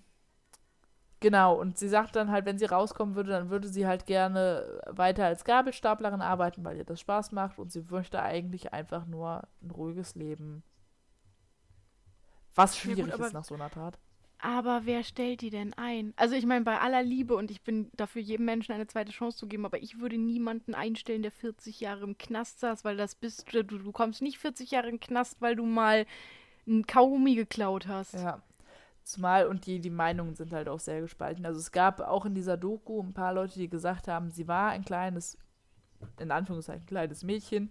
S2: genau, und sie sagt dann halt, wenn sie rauskommen würde, dann würde sie halt gerne weiter als Gabelstaplerin arbeiten, weil ihr das Spaß macht und sie möchte eigentlich einfach nur ein ruhiges Leben. Was
S1: Ja, gut,
S2: schwierig
S1: aber-
S2: ist nach so einer Tat.
S1: Aber wer stellt die denn ein? Also ich meine, bei aller Liebe und ich bin dafür, jedem Menschen eine zweite Chance zu geben, aber ich würde niemanden einstellen, der 40 Jahre im Knast saß, weil das bist du, du kommst nicht 40 Jahre den Knast, weil du mal ein Kaugummi geklaut hast.
S2: Ja. Zumal und die, die Meinungen sind halt auch sehr gespalten. Also es gab auch in dieser Doku ein paar Leute, die gesagt haben, sie war ein kleines, in Anführungszeichen kleines Mädchen.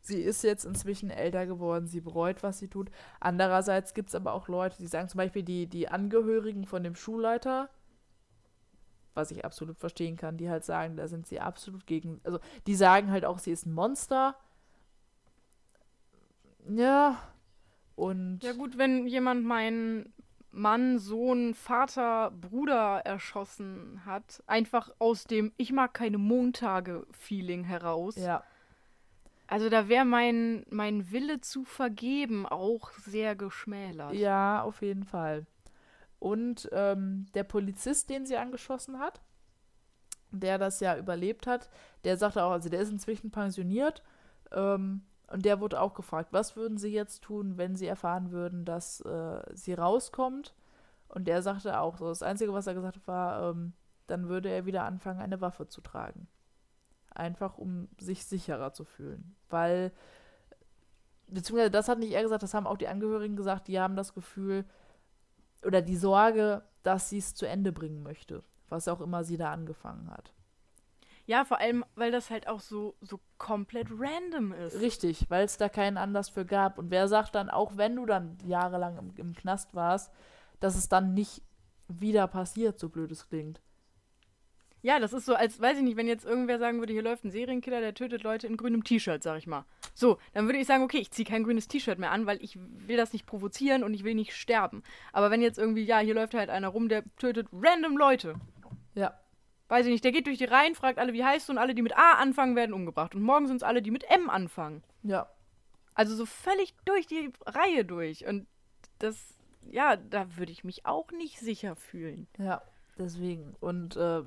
S2: Sie ist jetzt inzwischen älter geworden, sie bereut, was sie tut. Andererseits gibt es aber auch Leute, die sagen zum Beispiel die, die Angehörigen von dem Schulleiter, was ich absolut verstehen kann, die halt sagen, da sind sie absolut gegen, also die sagen halt auch, sie ist ein Monster. Ja. Und
S1: Ja gut, wenn jemand meinen Mann, Sohn, Vater, Bruder erschossen hat, einfach aus dem Ich mag keine Montage-Feeling heraus.
S2: ja.
S1: Also da wäre mein, mein Wille zu vergeben auch sehr geschmälert.
S2: Ja, auf jeden Fall. Und ähm, der Polizist, den sie angeschossen hat, der das ja überlebt hat, der sagte auch, also der ist inzwischen pensioniert, ähm, und der wurde auch gefragt, was würden sie jetzt tun, wenn sie erfahren würden, dass äh, sie rauskommt? Und der sagte auch so, das Einzige, was er gesagt hat, war, ähm, dann würde er wieder anfangen, eine Waffe zu tragen. Einfach, um sich sicherer zu fühlen. Weil, beziehungsweise das hat nicht er gesagt, das haben auch die Angehörigen gesagt, die haben das Gefühl oder die Sorge, dass sie es zu Ende bringen möchte, was auch immer sie da angefangen hat.
S1: Ja, vor allem, weil das halt auch so, so komplett random ist.
S2: Richtig, weil es da keinen Anlass für gab. Und wer sagt dann, auch wenn du dann jahrelang im, im Knast warst, dass es dann nicht wieder passiert, so blöd es klingt.
S1: Ja, das ist so, als, weiß ich nicht, wenn jetzt irgendwer sagen würde, hier läuft ein Serienkiller, der tötet Leute in grünem T-Shirt, sag ich mal. So, dann würde ich sagen, okay, ich ziehe kein grünes T-Shirt mehr an, weil ich will das nicht provozieren und ich will nicht sterben. Aber wenn jetzt irgendwie, ja, hier läuft halt einer rum, der tötet random Leute.
S2: Ja.
S1: Weiß ich nicht, der geht durch die Reihen, fragt alle, wie heißt du, und alle, die mit A anfangen, werden umgebracht. Und morgen sind es alle, die mit M anfangen.
S2: Ja.
S1: Also so völlig durch die Reihe durch. Und das, ja, da würde ich mich auch nicht sicher fühlen.
S2: Ja, deswegen. Und äh,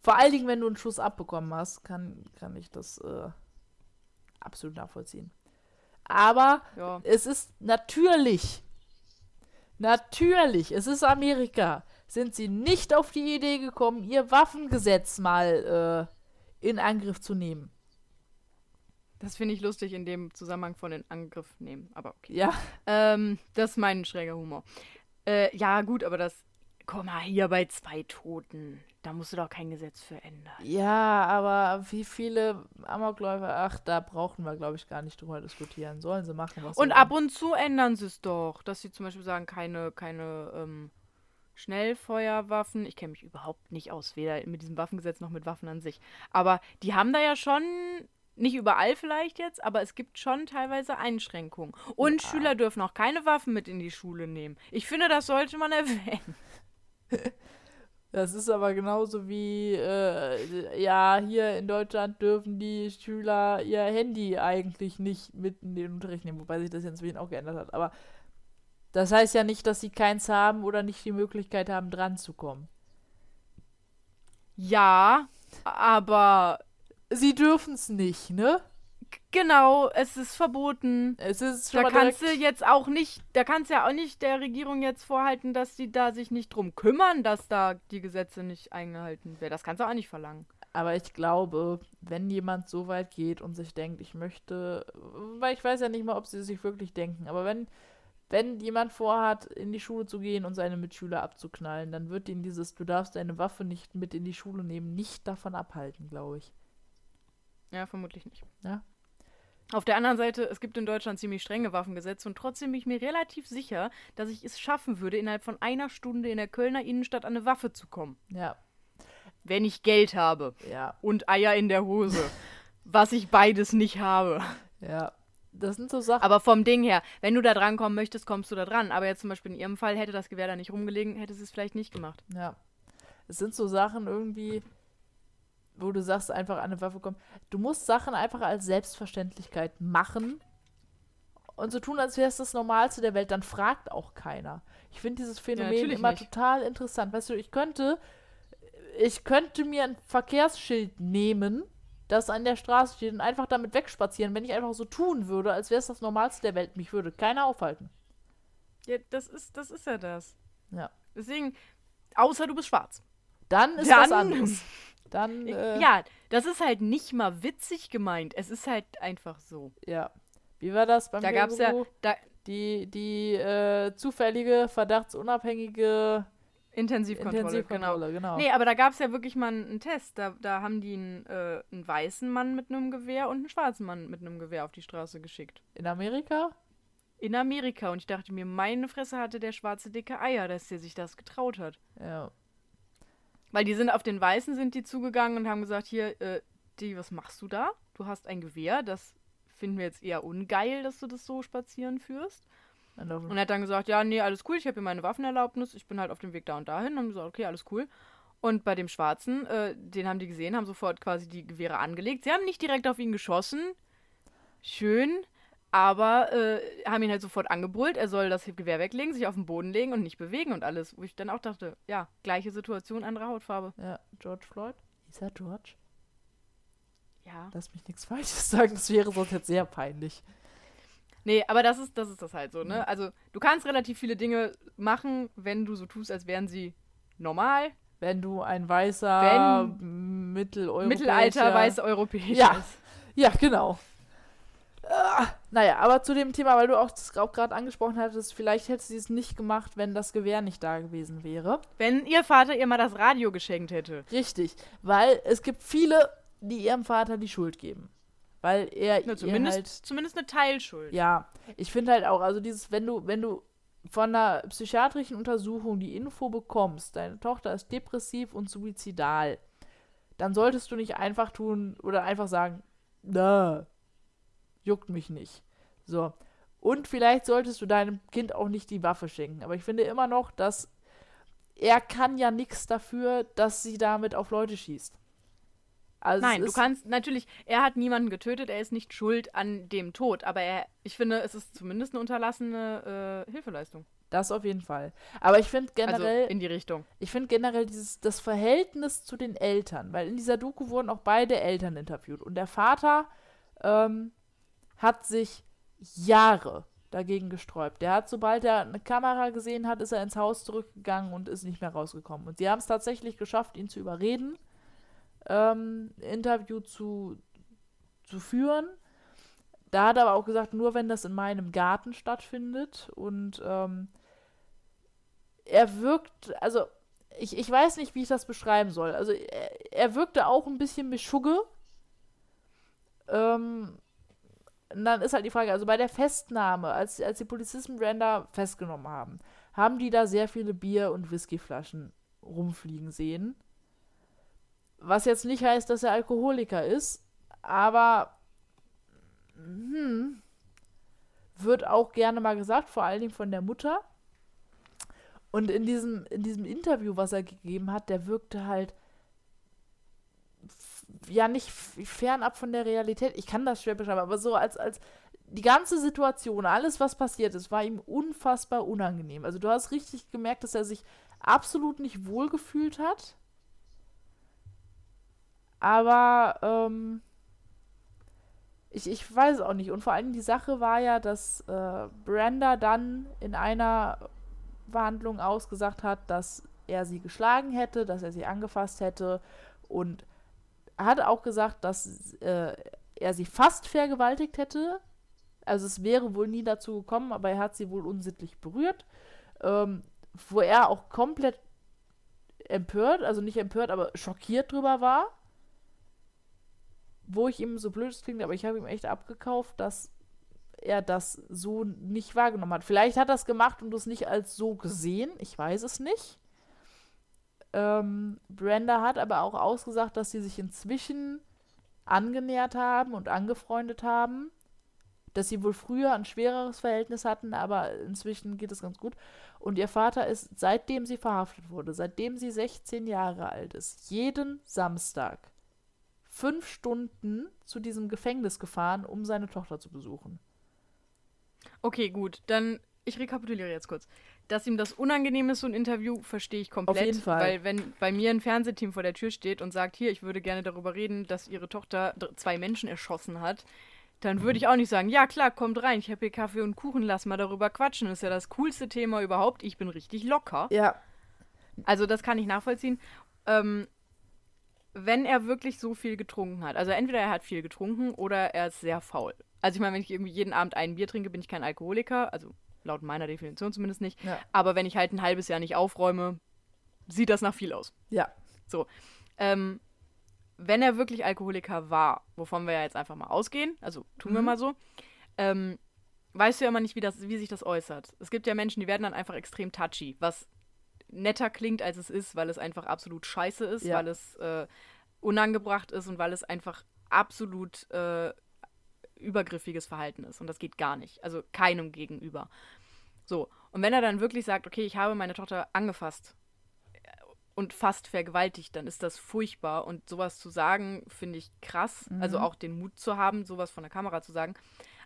S2: vor allen Dingen, wenn du einen Schuss abbekommen hast, kann, kann ich das äh, absolut nachvollziehen. Aber
S1: Ja.
S2: es ist natürlich, natürlich, es ist Amerika, sind sie nicht auf die Idee gekommen, ihr Waffengesetz mal äh, in Angriff zu nehmen.
S1: Das finde ich lustig in dem Zusammenhang von den Angriff nehmen. Aber okay.
S2: Ja,
S1: Ähm, das ist mein schräger Humor. Äh, ja, gut, aber das. Guck mal, hier bei zwei Toten. Da musst du doch kein Gesetz für ändern.
S2: ja, aber wie viele Amokläufer, ach, da brauchen wir, glaube ich, gar nicht drüber diskutieren. Sollen sie machen, was
S1: Und
S2: sie
S1: ab und zu ändern sie es doch. Dass sie zum Beispiel sagen, keine, keine ähm, Schnellfeuerwaffen. Ich kenne mich überhaupt nicht aus, weder mit diesem Waffengesetz noch mit Waffen an sich. Aber die haben da ja schon, nicht überall vielleicht jetzt, aber es gibt schon teilweise Einschränkungen. Und
S2: Ja.
S1: Schüler dürfen auch keine Waffen mit in die Schule nehmen. Ich finde, das sollte man erwähnen.
S2: Das ist aber genauso wie, äh, ja, hier in Deutschland dürfen die Schüler ihr Handy eigentlich nicht mit in den Unterricht nehmen, wobei sich das jetzt inzwischen auch geändert hat. Aber das heißt ja nicht, dass sie keins haben oder nicht die Möglichkeit haben, dran zu kommen.
S1: Ja, aber
S2: Sie dürfen es nicht, ne?
S1: genau, es ist verboten.
S2: Es ist schon
S1: Da
S2: mal
S1: kannst du jetzt auch nicht, da kannst du ja auch nicht der Regierung jetzt vorhalten, dass die da sich nicht drum kümmern, dass da die Gesetze nicht eingehalten werden. Das kannst du auch nicht verlangen.
S2: Aber ich glaube, wenn jemand so weit geht und sich denkt, ich möchte, weil ich weiß ja nicht mal, ob sie sich wirklich denken, aber wenn, wenn jemand vorhat, in die Schule zu gehen und seine Mitschüler abzuknallen, dann wird ihn dieses, du darfst deine Waffe nicht mit in die Schule nehmen, nicht davon abhalten, glaube ich.
S1: Ja, vermutlich nicht.
S2: Ja.
S1: Auf der anderen Seite, es gibt in Deutschland ziemlich strenge Waffengesetze und trotzdem bin ich mir relativ sicher, dass ich es schaffen würde, innerhalb von einer Stunde in der Kölner Innenstadt an eine Waffe zu kommen.
S2: Ja,
S1: Wenn ich Geld habe
S2: ja,
S1: und Eier in der Hose. was ich beides nicht habe.
S2: ja. Das sind so Sachen.
S1: Aber vom Ding her, wenn du da dran kommen möchtest, kommst du da dran. Aber jetzt zum Beispiel in ihrem Fall hätte das Gewehr da nicht rumgelegen, hätte sie es vielleicht nicht gemacht.
S2: Ja. Es sind so Sachen irgendwie, wo du sagst, einfach an eine Waffe kommen. Du musst Sachen einfach als Selbstverständlichkeit machen und so tun, als wäre es das Normalste der Welt. Dann fragt auch keiner. Ich finde dieses Phänomen
S1: natürlich
S2: immer
S1: nicht.
S2: total interessant. Weißt du, ich könnte, ich könnte mir ein Verkehrsschild nehmen, das an der Straße steht und einfach damit wegspazieren, wenn ich einfach so tun würde, als wäre es das Normalste der Welt. Mich würde keiner aufhalten.
S1: Ja, das ist, das ist ja das.
S2: Ja.
S1: Deswegen, außer du bist schwarz.
S2: Dann ist
S1: Dann-
S2: was anderes. Dann, äh,
S1: ja, das ist halt nicht mal witzig gemeint. Es ist halt einfach so.
S2: Ja. Wie war das beim
S1: Da gab's ja,
S2: Känguru?
S1: da,
S2: Die, die äh, zufällige, verdachtsunabhängige
S1: Intensivkontrolle, genau.
S2: Intensivkontrolle, genau.
S1: Nee, aber da gab es ja wirklich mal einen Test. Da, da haben die einen, äh, einen weißen Mann mit einem Gewehr und einen schwarzen Mann mit einem Gewehr auf die Straße geschickt.
S2: In Amerika?
S1: In Amerika. Und ich dachte mir, meine Fresse hatte der schwarze dicke Eier, dass der sich das getraut hat.
S2: Ja.
S1: Weil die sind auf den Weißen sind die zugegangen und haben gesagt, hier, äh, die, was machst du da? Du hast ein Gewehr, das finden wir jetzt eher ungeil, dass du das so spazieren führst.
S2: Und auf-
S1: Und er hat dann gesagt, ja, nee, alles cool, ich habe hier meine Waffenerlaubnis, ich bin halt auf dem Weg da und dahin. Und haben gesagt, okay, alles cool. Und bei dem Schwarzen, äh, den haben die gesehen, haben sofort quasi die Gewehre angelegt. Sie haben nicht direkt auf ihn geschossen. Schön. Aber äh, haben ihn halt sofort angebrüllt, er soll das Gewehr weglegen, sich auf den Boden legen und nicht bewegen und alles. Wo ich dann auch dachte, ja, gleiche Situation, andere Hautfarbe.
S2: ja, George Floyd? Ist er George?
S1: Ja.
S2: Lass mich nichts Falsches sagen, das wäre sonst jetzt sehr peinlich.
S1: Nee, aber das ist, das ist das halt so, ne? Also, du kannst relativ viele Dinge machen, wenn du so tust, als wären sie normal.
S2: Wenn du ein weißer Mitteleuropäischer...
S1: Mittelalter, weiß europäisch
S2: Ja.
S1: ist.
S2: Ja, genau. Ah, naja, aber zu dem Thema, weil du auch das auch gerade angesprochen hattest, vielleicht hätte sie es nicht gemacht, wenn das Gewehr nicht da gewesen wäre.
S1: Wenn ihr Vater ihr mal das Radio geschenkt hätte.
S2: Richtig, weil es gibt viele, die ihrem Vater die Schuld geben. Weil er
S1: Na, zumindest,
S2: halt
S1: zumindest eine Teilschuld.
S2: Ja, ich finde halt auch, also dieses, wenn du, wenn du von einer psychiatrischen Untersuchung die Info bekommst, deine Tochter ist depressiv und suizidal, dann solltest du nicht einfach tun oder einfach sagen, na, juckt mich nicht. So. Und vielleicht solltest du deinem Kind auch nicht die Waffe schenken. Aber ich finde immer noch, dass er kann ja nichts dafür, dass sie damit auf Leute schießt.
S1: Also Nein, du kannst natürlich, er hat niemanden getötet, er ist nicht schuld an dem Tod, aber er, ich finde, es ist zumindest eine unterlassene äh, Hilfeleistung.
S2: Das auf jeden Fall. Aber ich finde generell.
S1: Also in die Richtung.
S2: Ich finde generell dieses, das Verhältnis zu den Eltern, weil in dieser Doku wurden auch beide Eltern interviewt. Und der Vater ähm, hat sich Jahre dagegen gesträubt. Der hat, sobald er eine Kamera gesehen hat, ist er ins Haus zurückgegangen und ist nicht mehr rausgekommen. Und sie haben es tatsächlich geschafft, ihn zu überreden ähm, Interview zu, zu führen. Da hat er aber auch gesagt, nur wenn das in meinem Garten stattfindet. Und ähm, er wirkt, also ich, ich weiß nicht, wie ich das beschreiben soll. Also er, er wirkte auch ein bisschen Mischugge. Ähm, und dann ist halt die Frage, also bei der Festnahme, als, als die Polizisten Brenda festgenommen haben, haben die da sehr viele Bier- und Whiskyflaschen rumfliegen sehen. Was jetzt nicht heißt, dass er Alkoholiker ist, aber hm, wird auch gerne mal gesagt, vor allen Dingen von der Mutter. Und in diesem, in diesem Interview, was er gegeben hat, der wirkte halt ja nicht fernab von der Realität. Ich kann das schwer beschreiben, aber so als, als die ganze Situation, alles, was passiert ist, war ihm unfassbar unangenehm. Also du hast richtig gemerkt, dass er sich absolut nicht wohlgefühlt hat. Aber ähm, ich, ich weiß es auch nicht. Und vor allem die Sache war ja, dass äh, Brenda dann in einer Verhandlung ausgesagt hat, dass er sie geschlagen hätte, dass er sie angefasst hätte und hat auch gesagt, dass äh, er sie fast vergewaltigt hätte. Also es wäre wohl nie dazu gekommen, aber er hat sie wohl unsittlich berührt. Ähm, wo er auch komplett empört, also nicht empört, aber schockiert drüber war wo ich ihm so blöd es klingt, aber ich habe ihm echt abgekauft, dass er das so nicht wahrgenommen hat. Vielleicht hat er es gemacht und es nicht als so gesehen. Ich weiß es nicht. Ähm, Brenda hat aber auch ausgesagt, dass sie sich inzwischen angenähert haben und angefreundet haben. Dass sie wohl früher ein schwereres Verhältnis hatten, aber inzwischen geht es ganz gut. Und ihr Vater ist, seitdem sie verhaftet wurde, seitdem sie 16 Jahre alt ist, jeden Samstag fünf Stunden zu diesem Gefängnis gefahren, um seine Tochter zu besuchen.
S1: Okay, gut. Dann, ich rekapituliere jetzt kurz. Dass ihm das unangenehm ist, so ein Interview, verstehe ich komplett.
S2: Auf jeden Fall.
S1: Weil, wenn bei mir ein Fernsehteam vor der Tür steht und sagt, hier, ich würde gerne darüber reden, dass ihre Tochter zwei Menschen erschossen hat, dann würde ich auch nicht sagen, ja klar, kommt rein, ich habe hier Kaffee und Kuchen, lass mal darüber quatschen. Das ist ja das coolste Thema überhaupt. Ich bin richtig locker.
S2: Ja.
S1: Also das kann ich nachvollziehen. Ähm, wenn er wirklich so viel getrunken hat. Also entweder er hat viel getrunken oder er ist sehr faul. Also ich meine, wenn ich irgendwie jeden Abend ein Bier trinke, bin ich kein Alkoholiker. Also laut meiner Definition zumindest nicht. Ja. Aber wenn ich halt ein halbes Jahr nicht aufräume, sieht das nach viel aus.
S2: Ja.
S1: So. Ähm, wenn er wirklich Alkoholiker war, wovon wir ja jetzt einfach mal ausgehen, also tun mhm. wir mal so, ähm, weißt du ja immer nicht, wie, das, wie sich das äußert. Es gibt ja Menschen, die werden dann einfach extrem touchy, was netter klingt, als es ist, weil es einfach absolut scheiße ist, ja. weil es äh, unangebracht ist und weil es einfach absolut äh, übergriffiges Verhalten ist. Und das geht gar nicht. Also keinem gegenüber. So. Und wenn er dann wirklich sagt, okay, ich habe meine Tochter angefasst äh, und fast vergewaltigt, dann ist das furchtbar. Und sowas zu sagen, finde ich krass. Also mhm. Also auch den Mut zu haben, sowas von der Kamera zu sagen.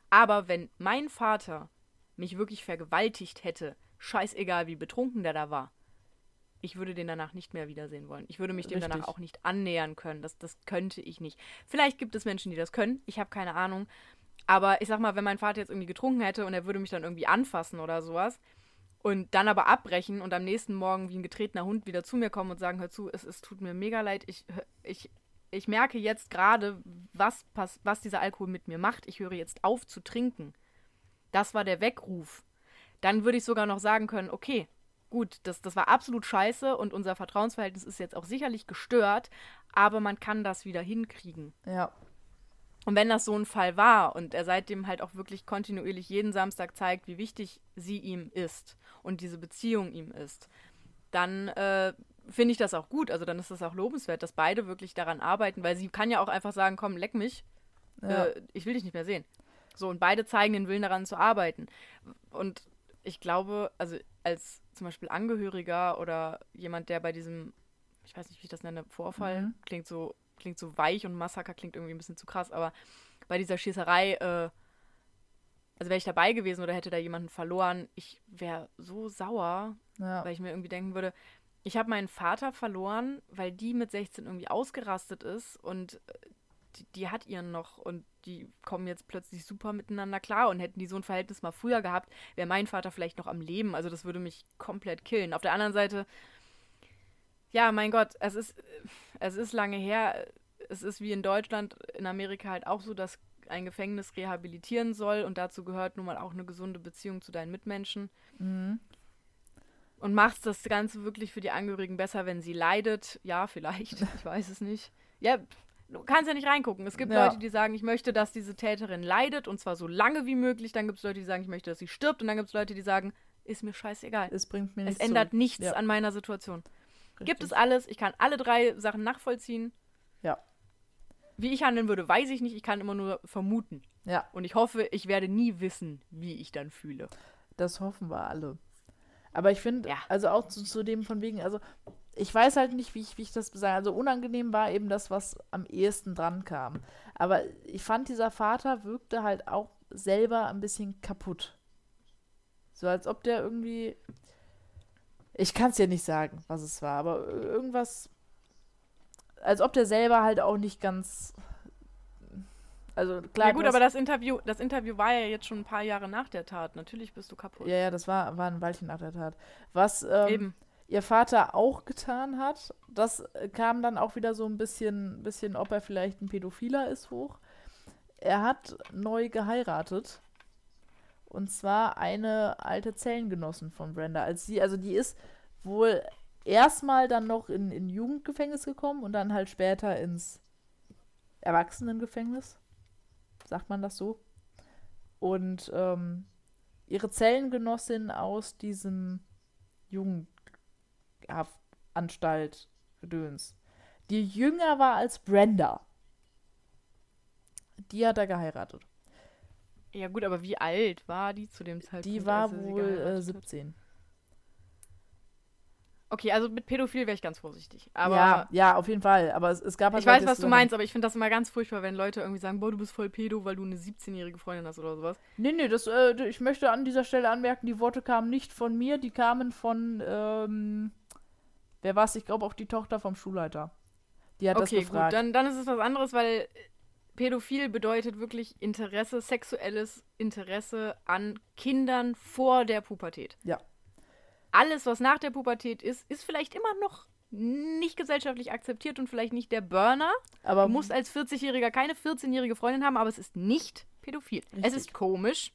S1: Aber wenn mein Vater mich wirklich vergewaltigt hätte, scheißegal, wie betrunken der da war, ich würde den danach nicht mehr wiedersehen wollen. Ich würde mich dem Richtig. danach auch nicht annähern können. Das, das könnte ich nicht. Vielleicht gibt es Menschen, die das können. Ich habe keine Ahnung. Aber ich sag mal, wenn mein Vater jetzt irgendwie getrunken hätte und er würde mich dann irgendwie anfassen oder sowas und dann aber abbrechen und am nächsten Morgen wie ein getretener Hund wieder zu mir kommen und sagen, hör zu, es, es tut mir mega leid, ich, ich, ich merke jetzt gerade, was, was dieser Alkohol mit mir macht. Ich höre jetzt auf zu trinken. Das war der Weckruf. Dann würde ich sogar noch sagen können, okay, gut, das, das war absolut scheiße und unser Vertrauensverhältnis ist jetzt auch sicherlich gestört, aber man kann das wieder hinkriegen.
S2: Ja.
S1: Und wenn das so ein Fall war und er seitdem halt auch wirklich kontinuierlich jeden Samstag zeigt, wie wichtig sie ihm ist und diese Beziehung ihm ist, dann äh, finde ich das auch gut. Also dann ist das auch lobenswert, dass beide wirklich daran arbeiten, weil sie kann ja auch einfach sagen, komm, leck mich, ja. äh, ich will dich nicht mehr sehen. So, und beide zeigen den Willen daran zu arbeiten. Und ich glaube, also als zum Beispiel Angehöriger oder jemand, der bei diesem, ich weiß nicht, wie ich das nenne, Vorfall,
S2: Mhm.
S1: klingt so, klingt so weich und Massaker klingt irgendwie ein bisschen zu krass, aber bei dieser Schießerei, äh, also wäre ich dabei gewesen oder hätte da jemanden verloren, ich wäre so sauer,
S2: Ja.
S1: weil ich mir irgendwie denken würde, ich habe meinen Vater verloren, weil die mit 16 irgendwie ausgerastet ist und äh, die, hat ihren noch und die kommen jetzt plötzlich super miteinander klar und hätten die so ein Verhältnis mal früher gehabt, wäre mein Vater vielleicht noch am Leben. Also das würde mich komplett killen. Auf der anderen Seite, ja, mein Gott, es ist, es ist lange her. Es ist wie in Deutschland, in Amerika halt auch so, dass ein Gefängnis rehabilitieren soll und dazu gehört nun mal auch eine gesunde Beziehung zu deinen Mitmenschen.
S2: Mhm.
S1: Und macht das Ganze wirklich für die Angehörigen besser, wenn sie leidet? Ja, vielleicht. Ich weiß es nicht. Ja, du kannst ja nicht reingucken. Es gibt
S2: Ja.
S1: Leute, die sagen, ich möchte, dass diese Täterin leidet und zwar so lange wie möglich. Dann gibt es Leute, die sagen, ich möchte, dass sie stirbt. Und dann gibt es Leute, die sagen, ist mir scheißegal.
S2: Es bringt mir
S1: Es
S2: nichts.
S1: ändert
S2: zurück.
S1: nichts
S2: Ja.
S1: an meiner Situation. Gibt
S2: Richtig.
S1: es alles. Ich kann alle drei Sachen nachvollziehen.
S2: Ja.
S1: Wie ich handeln würde, weiß ich nicht. Ich kann immer nur vermuten.
S2: Ja,
S1: Und ich hoffe, ich werde nie wissen, wie ich dann fühle.
S2: das hoffen wir alle. Aber ich finde,
S1: Ja.
S2: also auch zu, zu dem von wegen, also ich weiß halt nicht, wie ich, wie ich das sage. Also unangenehm war eben das, was am ehesten dran kam. Aber ich fand, dieser Vater wirkte halt auch selber ein bisschen kaputt. So als ob der irgendwie. Ich kann es ja nicht sagen, was es war, aber irgendwas. Als ob der selber halt auch nicht ganz. Also klar.
S1: ja gut, aber das Interview, das Interview war ja jetzt schon ein paar Jahre nach der Tat. Natürlich bist du kaputt.
S2: Ja, ja, das war, war ein Weilchen nach der Tat. Was ähm,
S1: Eben.
S2: Ihr Vater auch getan hat, das äh, kam dann auch wieder so ein bisschen, bisschen, ob er vielleicht ein Pädophiler ist, hoch. Er hat neu geheiratet. Und zwar eine alte Zellengenossin von Brenda. Als sie, also die ist wohl erstmal dann noch in, in Jugendgefängnis gekommen und dann halt später ins Erwachsenengefängnis. Sagt man das so? Und ähm, ihre Zellengenossin aus diesem Jugendhaftanstalt Gedöns, die jünger war als Brenda. Die hat er geheiratet.
S1: Ja gut, aber wie alt war die zu dem Zeitpunkt?
S2: Die war wohl äh,
S1: geheiratet hat?
S2: 17.
S1: Okay, also mit Pädophil wäre ich ganz vorsichtig. Aber
S2: ja, ja, auf jeden Fall. Aber es, es gab halt
S1: ich weiß, was du meinst, aber ich finde das immer ganz furchtbar, wenn Leute irgendwie sagen, boah, du bist voll Pädo, weil du eine 17-jährige Freundin hast oder sowas.
S2: Nee, nee, das, äh, ich möchte an dieser Stelle anmerken, die Worte kamen nicht von mir, die kamen von, ähm, wer war es? Ich glaube auch die Tochter vom Schulleiter. Die hat
S1: okay,
S2: das gefragt.
S1: gut, dann, dann ist es was anderes, weil Pädophil bedeutet wirklich Interesse, sexuelles Interesse an Kindern vor der Pubertät.
S2: Ja.
S1: Alles, was nach der Pubertät ist, ist vielleicht immer noch nicht gesellschaftlich akzeptiert und vielleicht nicht der Burner.
S2: aber
S1: Du musst als 40-Jähriger keine 14-jährige Freundin haben, aber es ist nicht pädophil. Es
S2: Richtig.
S1: ist komisch,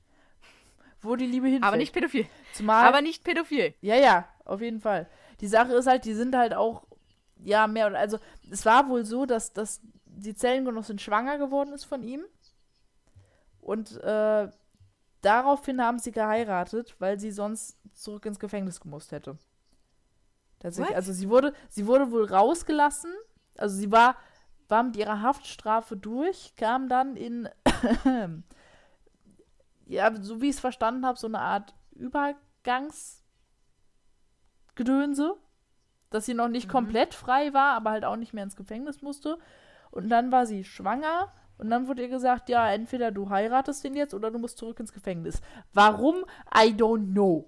S2: wo die Liebe hinfällt.
S1: aber nicht pädophil.
S2: Zumal,
S1: Aber nicht pädophil.
S2: ja, ja, auf jeden Fall. Die Sache ist halt, die sind halt auch, ja, mehr, oder- also es war wohl so, dass, dass die Zellengenossin schwanger geworden ist von ihm. Und äh, daraufhin haben sie geheiratet, weil sie sonst zurück ins Gefängnis gemusst hätte. Tatsächlich, also sie wurde, sie wurde wohl rausgelassen, also sie war, war mit ihrer Haftstrafe durch, kam dann in, ja, so wie ich es verstanden habe, so eine Art Übergangsgedönse, dass sie noch nicht
S1: Mhm.
S2: komplett frei war, aber halt auch nicht mehr ins Gefängnis musste. Und dann war sie schwanger und dann wurde ihr gesagt, ja, entweder du heiratest den jetzt oder du musst zurück ins Gefängnis. Warum? I don't know.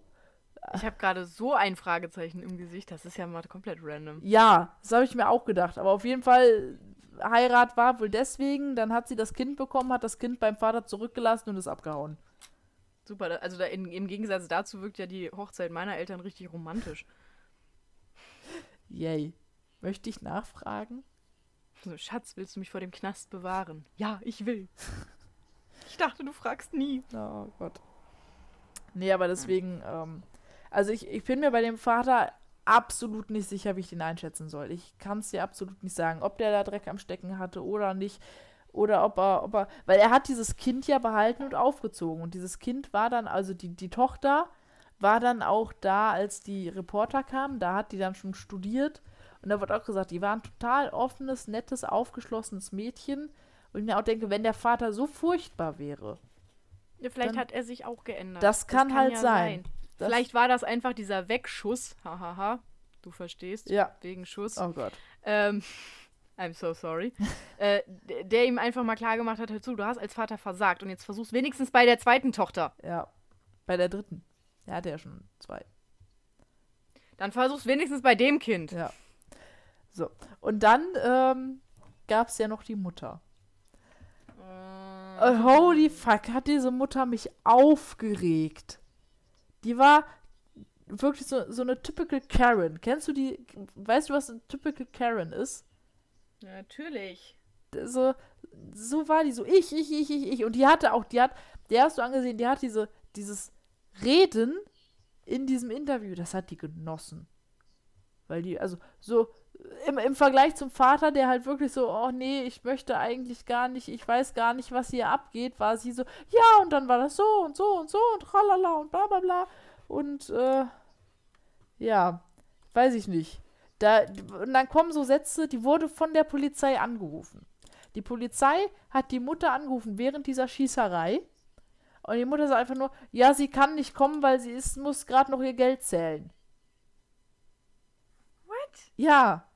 S1: Ich habe gerade so ein Fragezeichen im Gesicht. Das ist ja mal komplett random.
S2: Ja, das habe ich mir auch gedacht. Aber auf jeden Fall, Heirat war wohl deswegen. Dann hat sie das Kind bekommen, hat das Kind beim Vater zurückgelassen und ist abgehauen.
S1: Super. Also da in, im Gegensatz dazu wirkt ja die Hochzeit meiner Eltern richtig romantisch.
S2: Yay. Möchte ich nachfragen?
S1: So, Schatz, willst du mich vor dem Knast bewahren? Ja, ich will. Ich dachte, du fragst nie.
S2: Oh Gott. Nee, aber deswegen, ähm, also ich, ich bin mir bei dem Vater absolut nicht sicher, wie ich den einschätzen soll. Ich kann es dir absolut nicht sagen, ob der da Dreck am Stecken hatte oder nicht. Oder ob er, ob er, weil er hat dieses Kind ja behalten und aufgezogen. Und dieses Kind war dann, also die, die Tochter war dann auch da, als die Reporter kamen. Da hat die dann schon studiert. Und da wird auch gesagt, die war ein total offenes, nettes, aufgeschlossenes Mädchen. Und ich mir auch denke, wenn der Vater so furchtbar wäre,
S1: Ja, vielleicht hat er sich auch geändert.
S2: Das kann halt
S1: ja
S2: sein. Das-
S1: Vielleicht war das einfach dieser Wegschuss. Hahaha. Du verstehst.
S2: Ja.
S1: Wegen Schuss.
S2: Oh Gott.
S1: Ähm, I'm so sorry. äh, der ihm einfach mal klar gemacht hat, hör zu, du hast als Vater versagt und jetzt versuch's wenigstens bei der zweiten Tochter.
S2: Ja. Bei der dritten. Er hatte ja schon zwei.
S1: Dann versuch's wenigstens bei dem Kind.
S2: Ja. So. Und dann ähm, gab es ja noch die Mutter. Äh, holy fuck, hat diese Mutter mich aufgeregt. Die war wirklich so, so eine typical Karen. Kennst du die? Weißt du, was eine typical Karen ist?
S1: Natürlich.
S2: So, so war die so, ich, ich, ich, ich, ich. Und die hatte auch, die hat, der hast du angesehen, die hat diese, dieses Reden in diesem Interview, das hat die genossen. Weil die, also so im, im Vergleich zum Vater, der halt wirklich so, oh nee, ich möchte eigentlich gar nicht, ich weiß gar nicht, was hier abgeht, war sie so, ja, und dann war das so und so und so und tralala und bla bla bla. Und äh, ja, weiß ich nicht. Da, und dann kommen so Sätze, die wurde von der Polizei angerufen. Die Polizei hat die Mutter angerufen während dieser Schießerei. Und die Mutter sagt einfach nur, ja, sie kann nicht kommen, weil sie ist, muss gerade noch ihr Geld zählen.
S1: What?
S2: Ja.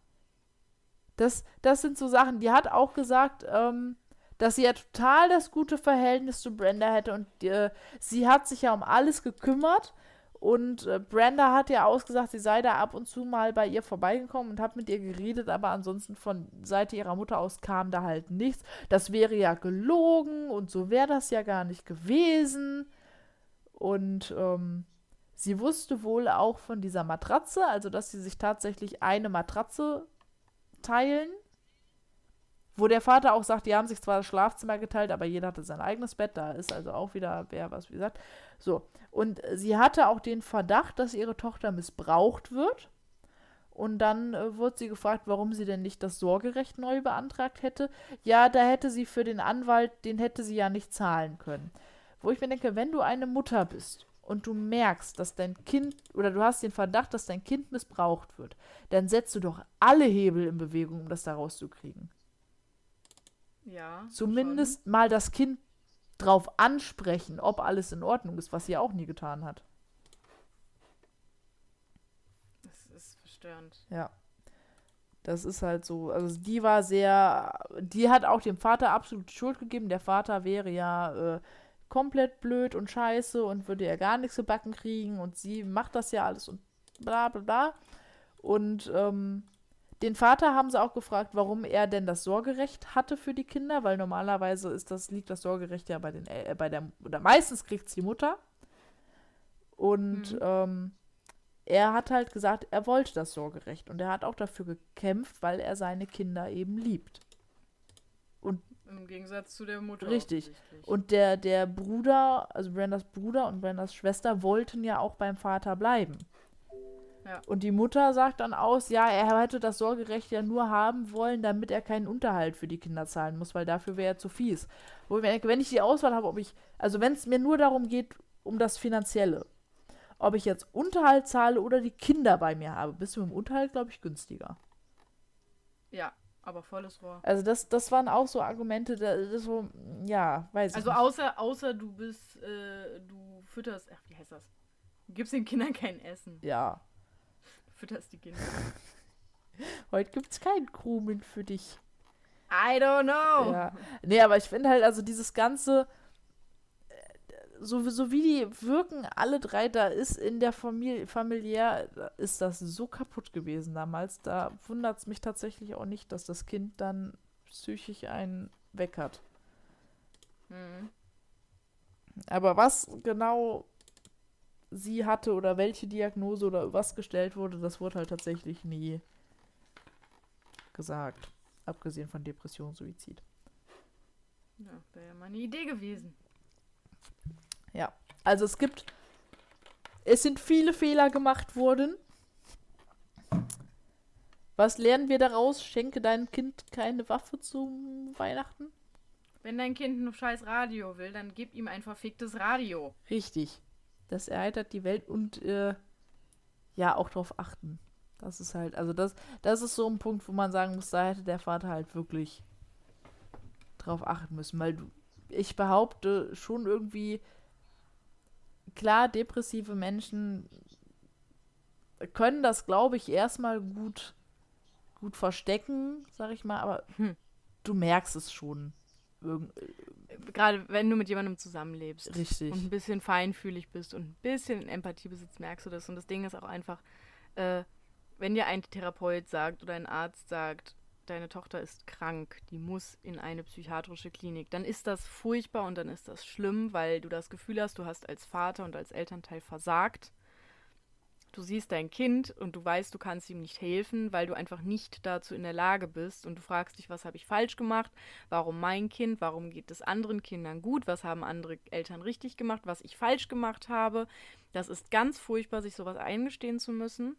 S2: Das, das sind so Sachen. Die hat auch gesagt, ähm, dass sie ja total das gute Verhältnis zu Brenda hätte und äh, sie hat sich ja um alles gekümmert. Und äh, Brenda hat ja ausgesagt, sie sei da ab und zu mal bei ihr vorbeigekommen und hat mit ihr geredet, aber ansonsten von Seite ihrer Mutter aus kam da halt nichts. Das wäre ja gelogen und so wäre das ja gar nicht gewesen. Und ähm, sie wusste wohl auch von dieser Matratze, also dass sie sich tatsächlich eine Matratze teilen. Wo der Vater auch sagt, die haben sich zwar das Schlafzimmer geteilt, aber jeder hatte sein eigenes Bett. Da ist also auch wieder, wer was wie gesagt. So. Und sie hatte auch den Verdacht, dass ihre Tochter missbraucht wird. Und dann äh, wurde sie gefragt, warum sie denn nicht das Sorgerecht neu beantragt hätte. Ja, da hätte sie für den Anwalt, den hätte sie ja nicht zahlen können. Wo ich mir denke, wenn du eine Mutter bist und du merkst, dass dein Kind oder du hast den Verdacht, dass dein Kind missbraucht wird, dann setzt du doch alle Hebel in Bewegung, um das da rauszukriegen.
S1: Ja.
S2: Zumindest mal das Kind drauf ansprechen, ob alles in Ordnung ist, was sie auch nie getan hat.
S1: schon. Das ist verstörend.
S2: Ja. Das ist halt so, also die war sehr, die hat auch dem Vater absolut Schuld gegeben. Der Vater wäre ja äh, komplett blöd und scheiße und würde ja gar nichts zu backen kriegen und sie macht das ja alles und bla bla bla. Und ähm, den Vater haben sie auch gefragt, warum er denn das Sorgerecht hatte für die Kinder, weil normalerweise ist das, liegt das Sorgerecht ja bei den äh, bei der oder meistens kriegt es die Mutter. Und
S1: Mhm.
S2: ähm, er hat halt gesagt, er wollte das Sorgerecht und er hat auch dafür gekämpft, weil er seine Kinder eben liebt.
S1: Im Gegensatz zu der Mutter.
S2: Richtig. Und der, der Bruder, also Brendas Bruder und Brendas Schwester wollten ja auch beim Vater bleiben.
S1: Ja.
S2: Und die Mutter sagt dann aus, ja, er hätte das Sorgerecht ja nur haben wollen, damit er keinen Unterhalt für die Kinder zahlen muss, weil dafür wäre er zu fies. Wo ich mir denke, wenn ich die Auswahl habe, ob ich, also wenn es mir nur darum geht, um das Finanzielle, ob ich jetzt Unterhalt zahle oder die Kinder bei mir habe, bist du mit dem Unterhalt, glaube ich, günstiger.
S1: ja, aber volles Rohr.
S2: Also das, das waren auch so Argumente, da, das so, ja, weiß
S1: Also
S2: ich nicht.
S1: außer, außer du bist, äh, du fütterst, ach, wie heißt das? Du gibst den Kindern kein Essen.
S2: Ja,
S1: fütterst die Kinder.
S2: heute gibt's keinen Krumen für dich.
S1: I don't know.
S2: Ja. Nee, aber ich finde halt, also dieses ganze, äh, so, so wie die wirken alle drei, da ist in der Familie, familiär, ist das so kaputt gewesen damals. Da wundert es mich tatsächlich auch nicht, dass das Kind dann psychisch einen weg hat.
S1: Mhm.
S2: Aber was genau sie hatte oder welche Diagnose oder was gestellt wurde, das wurde halt tatsächlich nie gesagt. Abgesehen von Depression, Suizid.
S1: Ja, wäre ja mal eine Idee gewesen.
S2: Ja, also es gibt, es sind viele Fehler gemacht worden. Was lernen wir daraus? Schenke deinem Kind keine Waffe zum Weihnachten?
S1: Wenn dein Kind ein scheiß Radio will, dann gib ihm ein verficktes Radio.
S2: Richtig. Das erheitert die Welt und äh, ja, auch darauf achten. Das ist halt, also das, das ist so ein Punkt, wo man sagen muss, da hätte der Vater halt wirklich drauf achten müssen, weil du, ich behaupte schon irgendwie, klar, depressive Menschen können das, glaube ich, erstmal gut, gut verstecken, sag ich mal, aber
S1: Hm.
S2: du merkst es schon. Irgend
S1: Gerade wenn du mit jemandem zusammenlebst.
S2: richtig.
S1: und ein bisschen feinfühlig bist und ein bisschen Empathie besitzt, merkst du das. Und das Ding ist auch einfach, äh, wenn dir ein Therapeut sagt oder ein Arzt sagt, deine Tochter ist krank, die muss in eine psychiatrische Klinik, dann ist das furchtbar und dann ist das schlimm, weil du das Gefühl hast, du hast als Vater und als Elternteil versagt. Du siehst dein Kind und du weißt, du kannst ihm nicht helfen, weil du einfach nicht dazu in der Lage bist und du fragst dich, was habe ich falsch gemacht? Warum mein Kind? Warum geht es anderen Kindern gut? Was haben andere Eltern richtig gemacht? Was ich falsch gemacht habe? Das ist ganz furchtbar, sich sowas eingestehen zu müssen.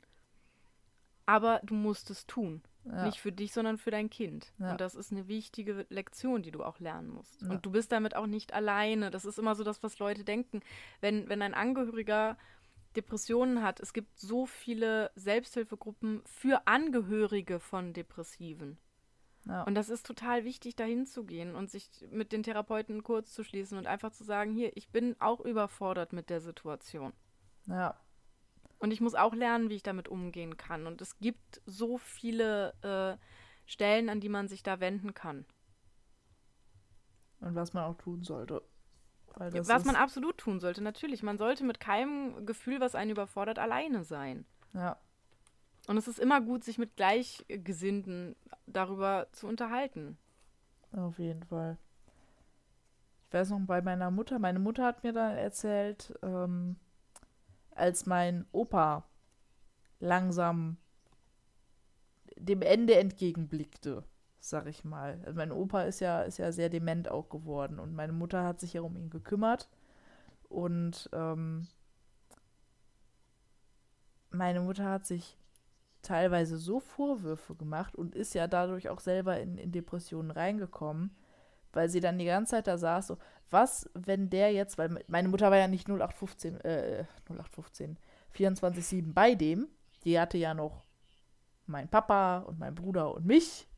S1: Aber du musst es tun.
S2: Ja.
S1: Nicht für dich, sondern für dein Kind.
S2: Ja.
S1: Und das ist eine wichtige Lektion, die du auch lernen musst.
S2: Ja.
S1: Und du bist damit auch nicht alleine. Das ist immer so das, was Leute denken. Wenn, wenn ein Angehöriger Depressionen hat, es gibt so viele Selbsthilfegruppen für Angehörige von Depressiven.
S2: ja.
S1: Und das ist total wichtig, dahin zu gehen und sich mit den Therapeuten kurz zu schließen und einfach zu sagen, hier, ich bin auch überfordert mit der Situation.
S2: ja.
S1: Und ich muss auch lernen, wie ich damit umgehen kann. Und es gibt so viele äh, Stellen, an die man sich da wenden kann.
S2: Und was man auch tun sollte.
S1: Was man absolut tun sollte, natürlich. Man sollte mit keinem Gefühl, was einen überfordert, alleine sein.
S2: Ja.
S1: Und es ist immer gut, sich mit Gleichgesinnten darüber zu unterhalten.
S2: Auf jeden Fall. Ich weiß noch bei meiner Mutter, meine Mutter hat mir dann erzählt, ähm, als mein Opa langsam dem Ende entgegenblickte, sag ich mal. Also mein Opa ist ja, ist ja sehr dement auch geworden und meine Mutter hat sich ja um ihn gekümmert und ähm, meine Mutter hat sich teilweise so Vorwürfe gemacht und ist ja dadurch auch selber in, in Depressionen reingekommen, weil sie dann die ganze Zeit da saß, so, was, wenn der jetzt, weil meine Mutter war ja nicht 0815, äh, 0815, 24-7 bei dem, die hatte ja noch mein Papa und mein Bruder und mich,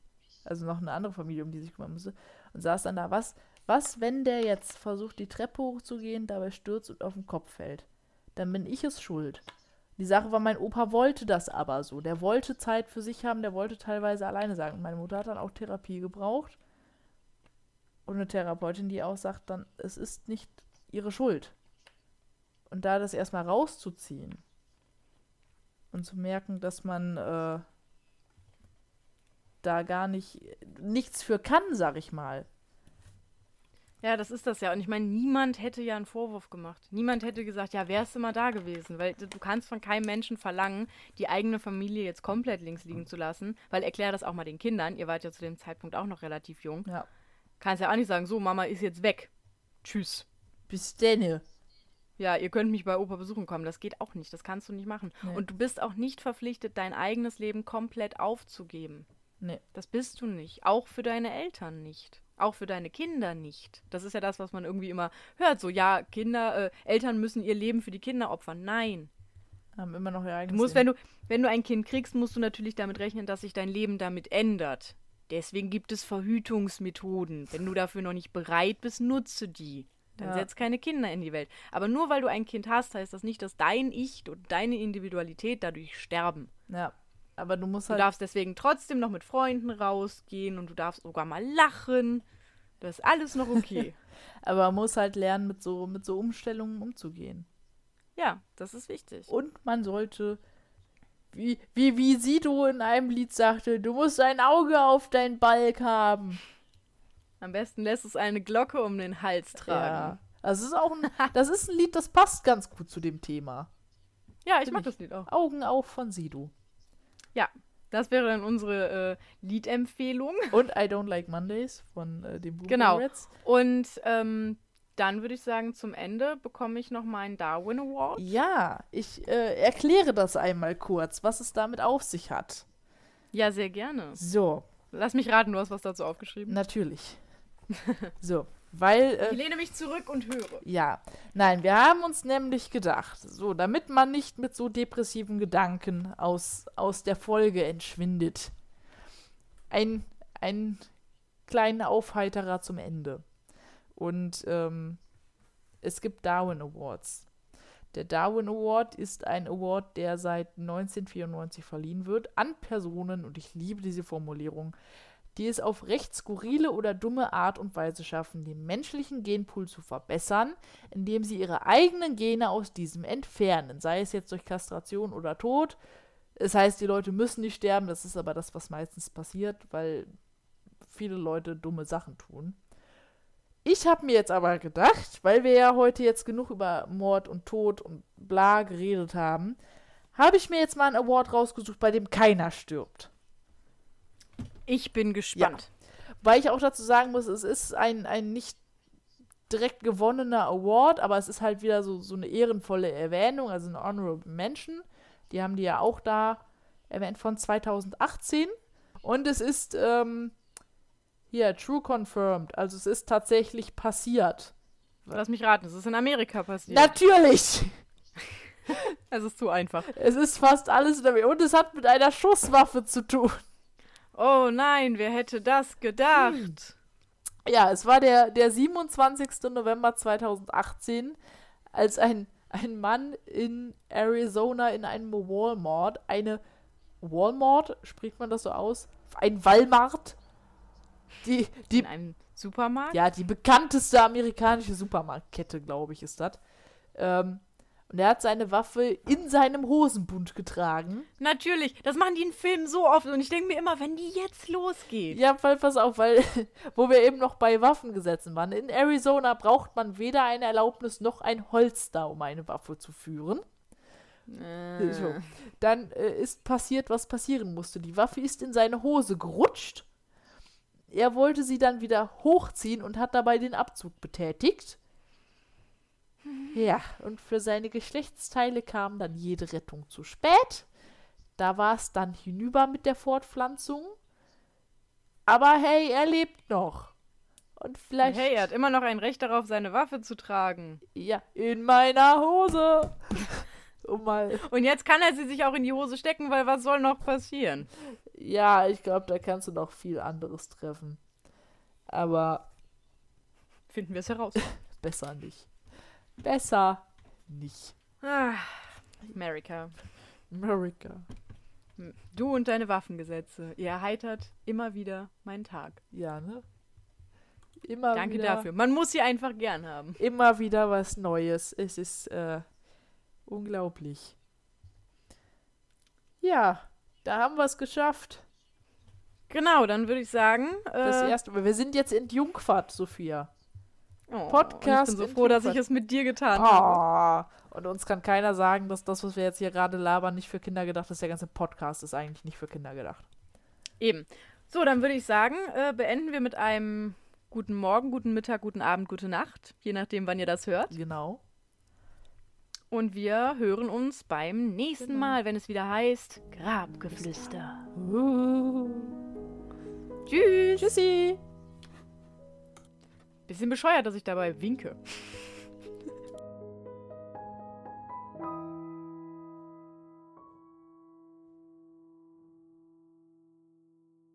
S2: also noch eine andere Familie, um die sich kümmern musste, und saß dann da, was, was, wenn der jetzt versucht, die Treppe hochzugehen, dabei stürzt und auf den Kopf fällt? Dann bin ich es schuld. Die Sache war, mein Opa wollte das aber so. Der wollte Zeit für sich haben, der wollte teilweise alleine sein. Und meine Mutter hat dann auch Therapie gebraucht. Und eine Therapeutin, die auch sagt, dann, es ist nicht ihre Schuld. Und da das erstmal rauszuziehen und zu merken, dass man äh, da gar nicht nichts für kann, sag ich mal.
S1: Ja, das ist das ja. Und ich meine, niemand hätte ja einen Vorwurf gemacht. Niemand hätte gesagt, ja, wärst du mal da gewesen. Weil du kannst von keinem Menschen verlangen, die eigene Familie jetzt komplett links liegen zu lassen. Weil erklär das auch mal den Kindern. Ihr wart ja zu dem Zeitpunkt auch noch relativ jung.
S2: Ja.
S1: Kannst ja auch nicht sagen, so, Mama ist jetzt weg. Tschüss.
S2: Bis denne.
S1: Ja, ihr könnt mich bei Opa besuchen kommen. Das geht auch nicht. Das kannst du nicht machen.
S2: Nee.
S1: Und du bist auch nicht verpflichtet, dein eigenes Leben komplett aufzugeben.
S2: Nee.
S1: Das bist du nicht. Auch für deine Eltern nicht. Auch für deine Kinder nicht. Das ist ja das, was man irgendwie immer hört. So, ja, Kinder, äh, Eltern müssen ihr Leben für die Kinder opfern. Nein.
S2: Haben immer noch ihr
S1: Du
S2: eigenes
S1: musst,
S2: Leben.
S1: wenn du, wenn du ein Kind kriegst, musst du natürlich damit rechnen, dass sich dein Leben damit ändert. Deswegen gibt es Verhütungsmethoden. Wenn du dafür noch nicht bereit bist, nutze die. Dann
S2: Ja.
S1: setz keine Kinder in die Welt. Aber nur weil du ein Kind hast, heißt das nicht, dass dein Ich und deine Individualität dadurch sterben.
S2: Ja. Aber du musst
S1: Du
S2: halt.
S1: darfst deswegen trotzdem noch mit Freunden rausgehen und du darfst sogar mal lachen. Das ist alles noch okay.
S2: Aber man muss halt lernen, mit so, mit so Umstellungen umzugehen.
S1: ja, das ist wichtig.
S2: Und man sollte, wie, wie, wie Sido in einem Lied sagte, du musst ein Auge auf deinen Balk haben.
S1: Am besten lässt es eine Glocke um den Hals tragen.
S2: Das ist auch ein, das ist ein Lied, das passt ganz gut zu dem Thema.
S1: Ja, ich mag
S2: ich.
S1: das Lied auch.
S2: Augen auf von Sido.
S1: Ja, das wäre dann unsere äh, Liedempfehlung.
S2: Und I Don't Like Mondays von äh, dem Buch
S1: Genau.
S2: Reds.
S1: Und ähm, dann würde ich sagen, zum Ende bekomme ich noch meinen Darwin Award.
S2: Ja, ich äh, erkläre das einmal kurz, was es damit auf sich hat.
S1: Ja, sehr gerne.
S2: So,
S1: Lass mich raten, du hast was dazu aufgeschrieben.
S2: natürlich. so, weil äh,
S1: Ich lehne mich zurück und höre.
S2: Ja, nein, wir haben uns nämlich gedacht, so, damit man nicht mit so depressiven Gedanken aus, aus der Folge entschwindet, ein, ein kleiner Aufheiterer zum Ende. Und ähm, es gibt Darwin Awards. Der Darwin Award ist ein Award, der seit 1994 verliehen wird an Personen, und ich liebe diese Formulierung, die es auf recht skurrile oder dumme Art und Weise schaffen, den menschlichen Genpool zu verbessern, indem sie ihre eigenen Gene aus diesem entfernen, sei es jetzt durch Kastration oder Tod. Es heißt, die Leute müssen nicht sterben, das ist aber das, was meistens passiert, weil viele Leute dumme Sachen tun. Ich habe mir jetzt aber gedacht, weil wir ja heute jetzt genug über Mord und Tod und bla geredet haben, habe ich mir jetzt mal einen Award rausgesucht, bei dem keiner stirbt.
S1: Ich bin gespannt.
S2: Ja. Weil ich auch dazu sagen muss, es ist ein, ein nicht direkt gewonnener Award, aber es ist halt wieder so, so eine ehrenvolle Erwähnung, also eine Honorable Mention. Die haben die ja auch da erwähnt von 2018. Und es ist ähm, hier, True Confirmed. Also es ist tatsächlich passiert.
S1: Lass mich raten, es ist in Amerika passiert.
S2: Natürlich!
S1: es ist zu einfach.
S2: Es ist fast alles in Amerika. Und es hat mit einer Schusswaffe zu tun.
S1: Oh nein, wer hätte das gedacht? Hm.
S2: Ja, es war der, der 27. November 2018, als ein, ein Mann in Arizona in einem Walmart, eine Walmart, spricht man das so aus? Ein Walmart die, die,
S1: in einem Supermarkt?
S2: Ja, die bekannteste amerikanische Supermarktkette, glaube ich, ist das. Ähm, und er hat seine Waffe in seinem Hosenbund getragen.
S1: Natürlich, das machen die in Filmen so oft. Und ich denke mir immer, wenn die jetzt losgeht.
S2: Ja, weil, pass auf, weil, wo wir eben noch bei Waffengesetzen waren. In Arizona braucht man weder eine Erlaubnis noch ein Holster, um eine Waffe zu führen. Äh. So. Dann äh, ist passiert, was passieren musste. Die Waffe ist in seine Hose gerutscht er wollte sie dann wieder hochziehen und hat dabei den Abzug betätigt. Ja, und für seine Geschlechtsteile kam dann jede Rettung zu spät. Da war es dann hinüber mit der Fortpflanzung. Aber hey, er lebt noch. Und vielleicht.
S1: Hey, er hat immer noch ein Recht darauf, seine Waffe zu tragen.
S2: Ja, in meiner Hose. um mal.
S1: Und jetzt kann er sie sich auch in die Hose stecken, weil was soll noch passieren?
S2: Ja, ich glaube, da kannst du noch viel anderes treffen. Aber.
S1: Finden wir es heraus.
S2: besser nicht. Besser nicht.
S1: Ah, America.
S2: America.
S1: Du und deine Waffengesetze. Ihr erheitert immer wieder meinen Tag.
S2: Ja, ne? Immer
S1: Danke
S2: wieder,
S1: dafür. Man muss sie einfach gern haben.
S2: Immer wieder was Neues. Es ist äh, unglaublich. Ja, da haben wir es geschafft.
S1: Genau, dann würde ich sagen.
S2: Äh, das erste Wir sind jetzt in Jungfahrt, Sophia.
S1: Oh, Podcast. ich bin so froh, dass ich es mit dir getan oh, habe.
S2: Und uns kann keiner sagen, dass das, was wir jetzt hier gerade labern, nicht für Kinder gedacht ist. Der ganze Podcast ist eigentlich nicht für Kinder gedacht.
S1: Eben. So, dann würde ich sagen, äh, beenden wir mit einem guten Morgen, guten Mittag, guten Abend, gute Nacht. Je nachdem, wann ihr das hört.
S2: Genau.
S1: Und wir hören uns beim nächsten genau. Mal, wenn es wieder heißt Grabgeflüster. Uh. Tschüss.
S2: Tschüssi.
S1: Bisschen bescheuert, dass ich dabei winke.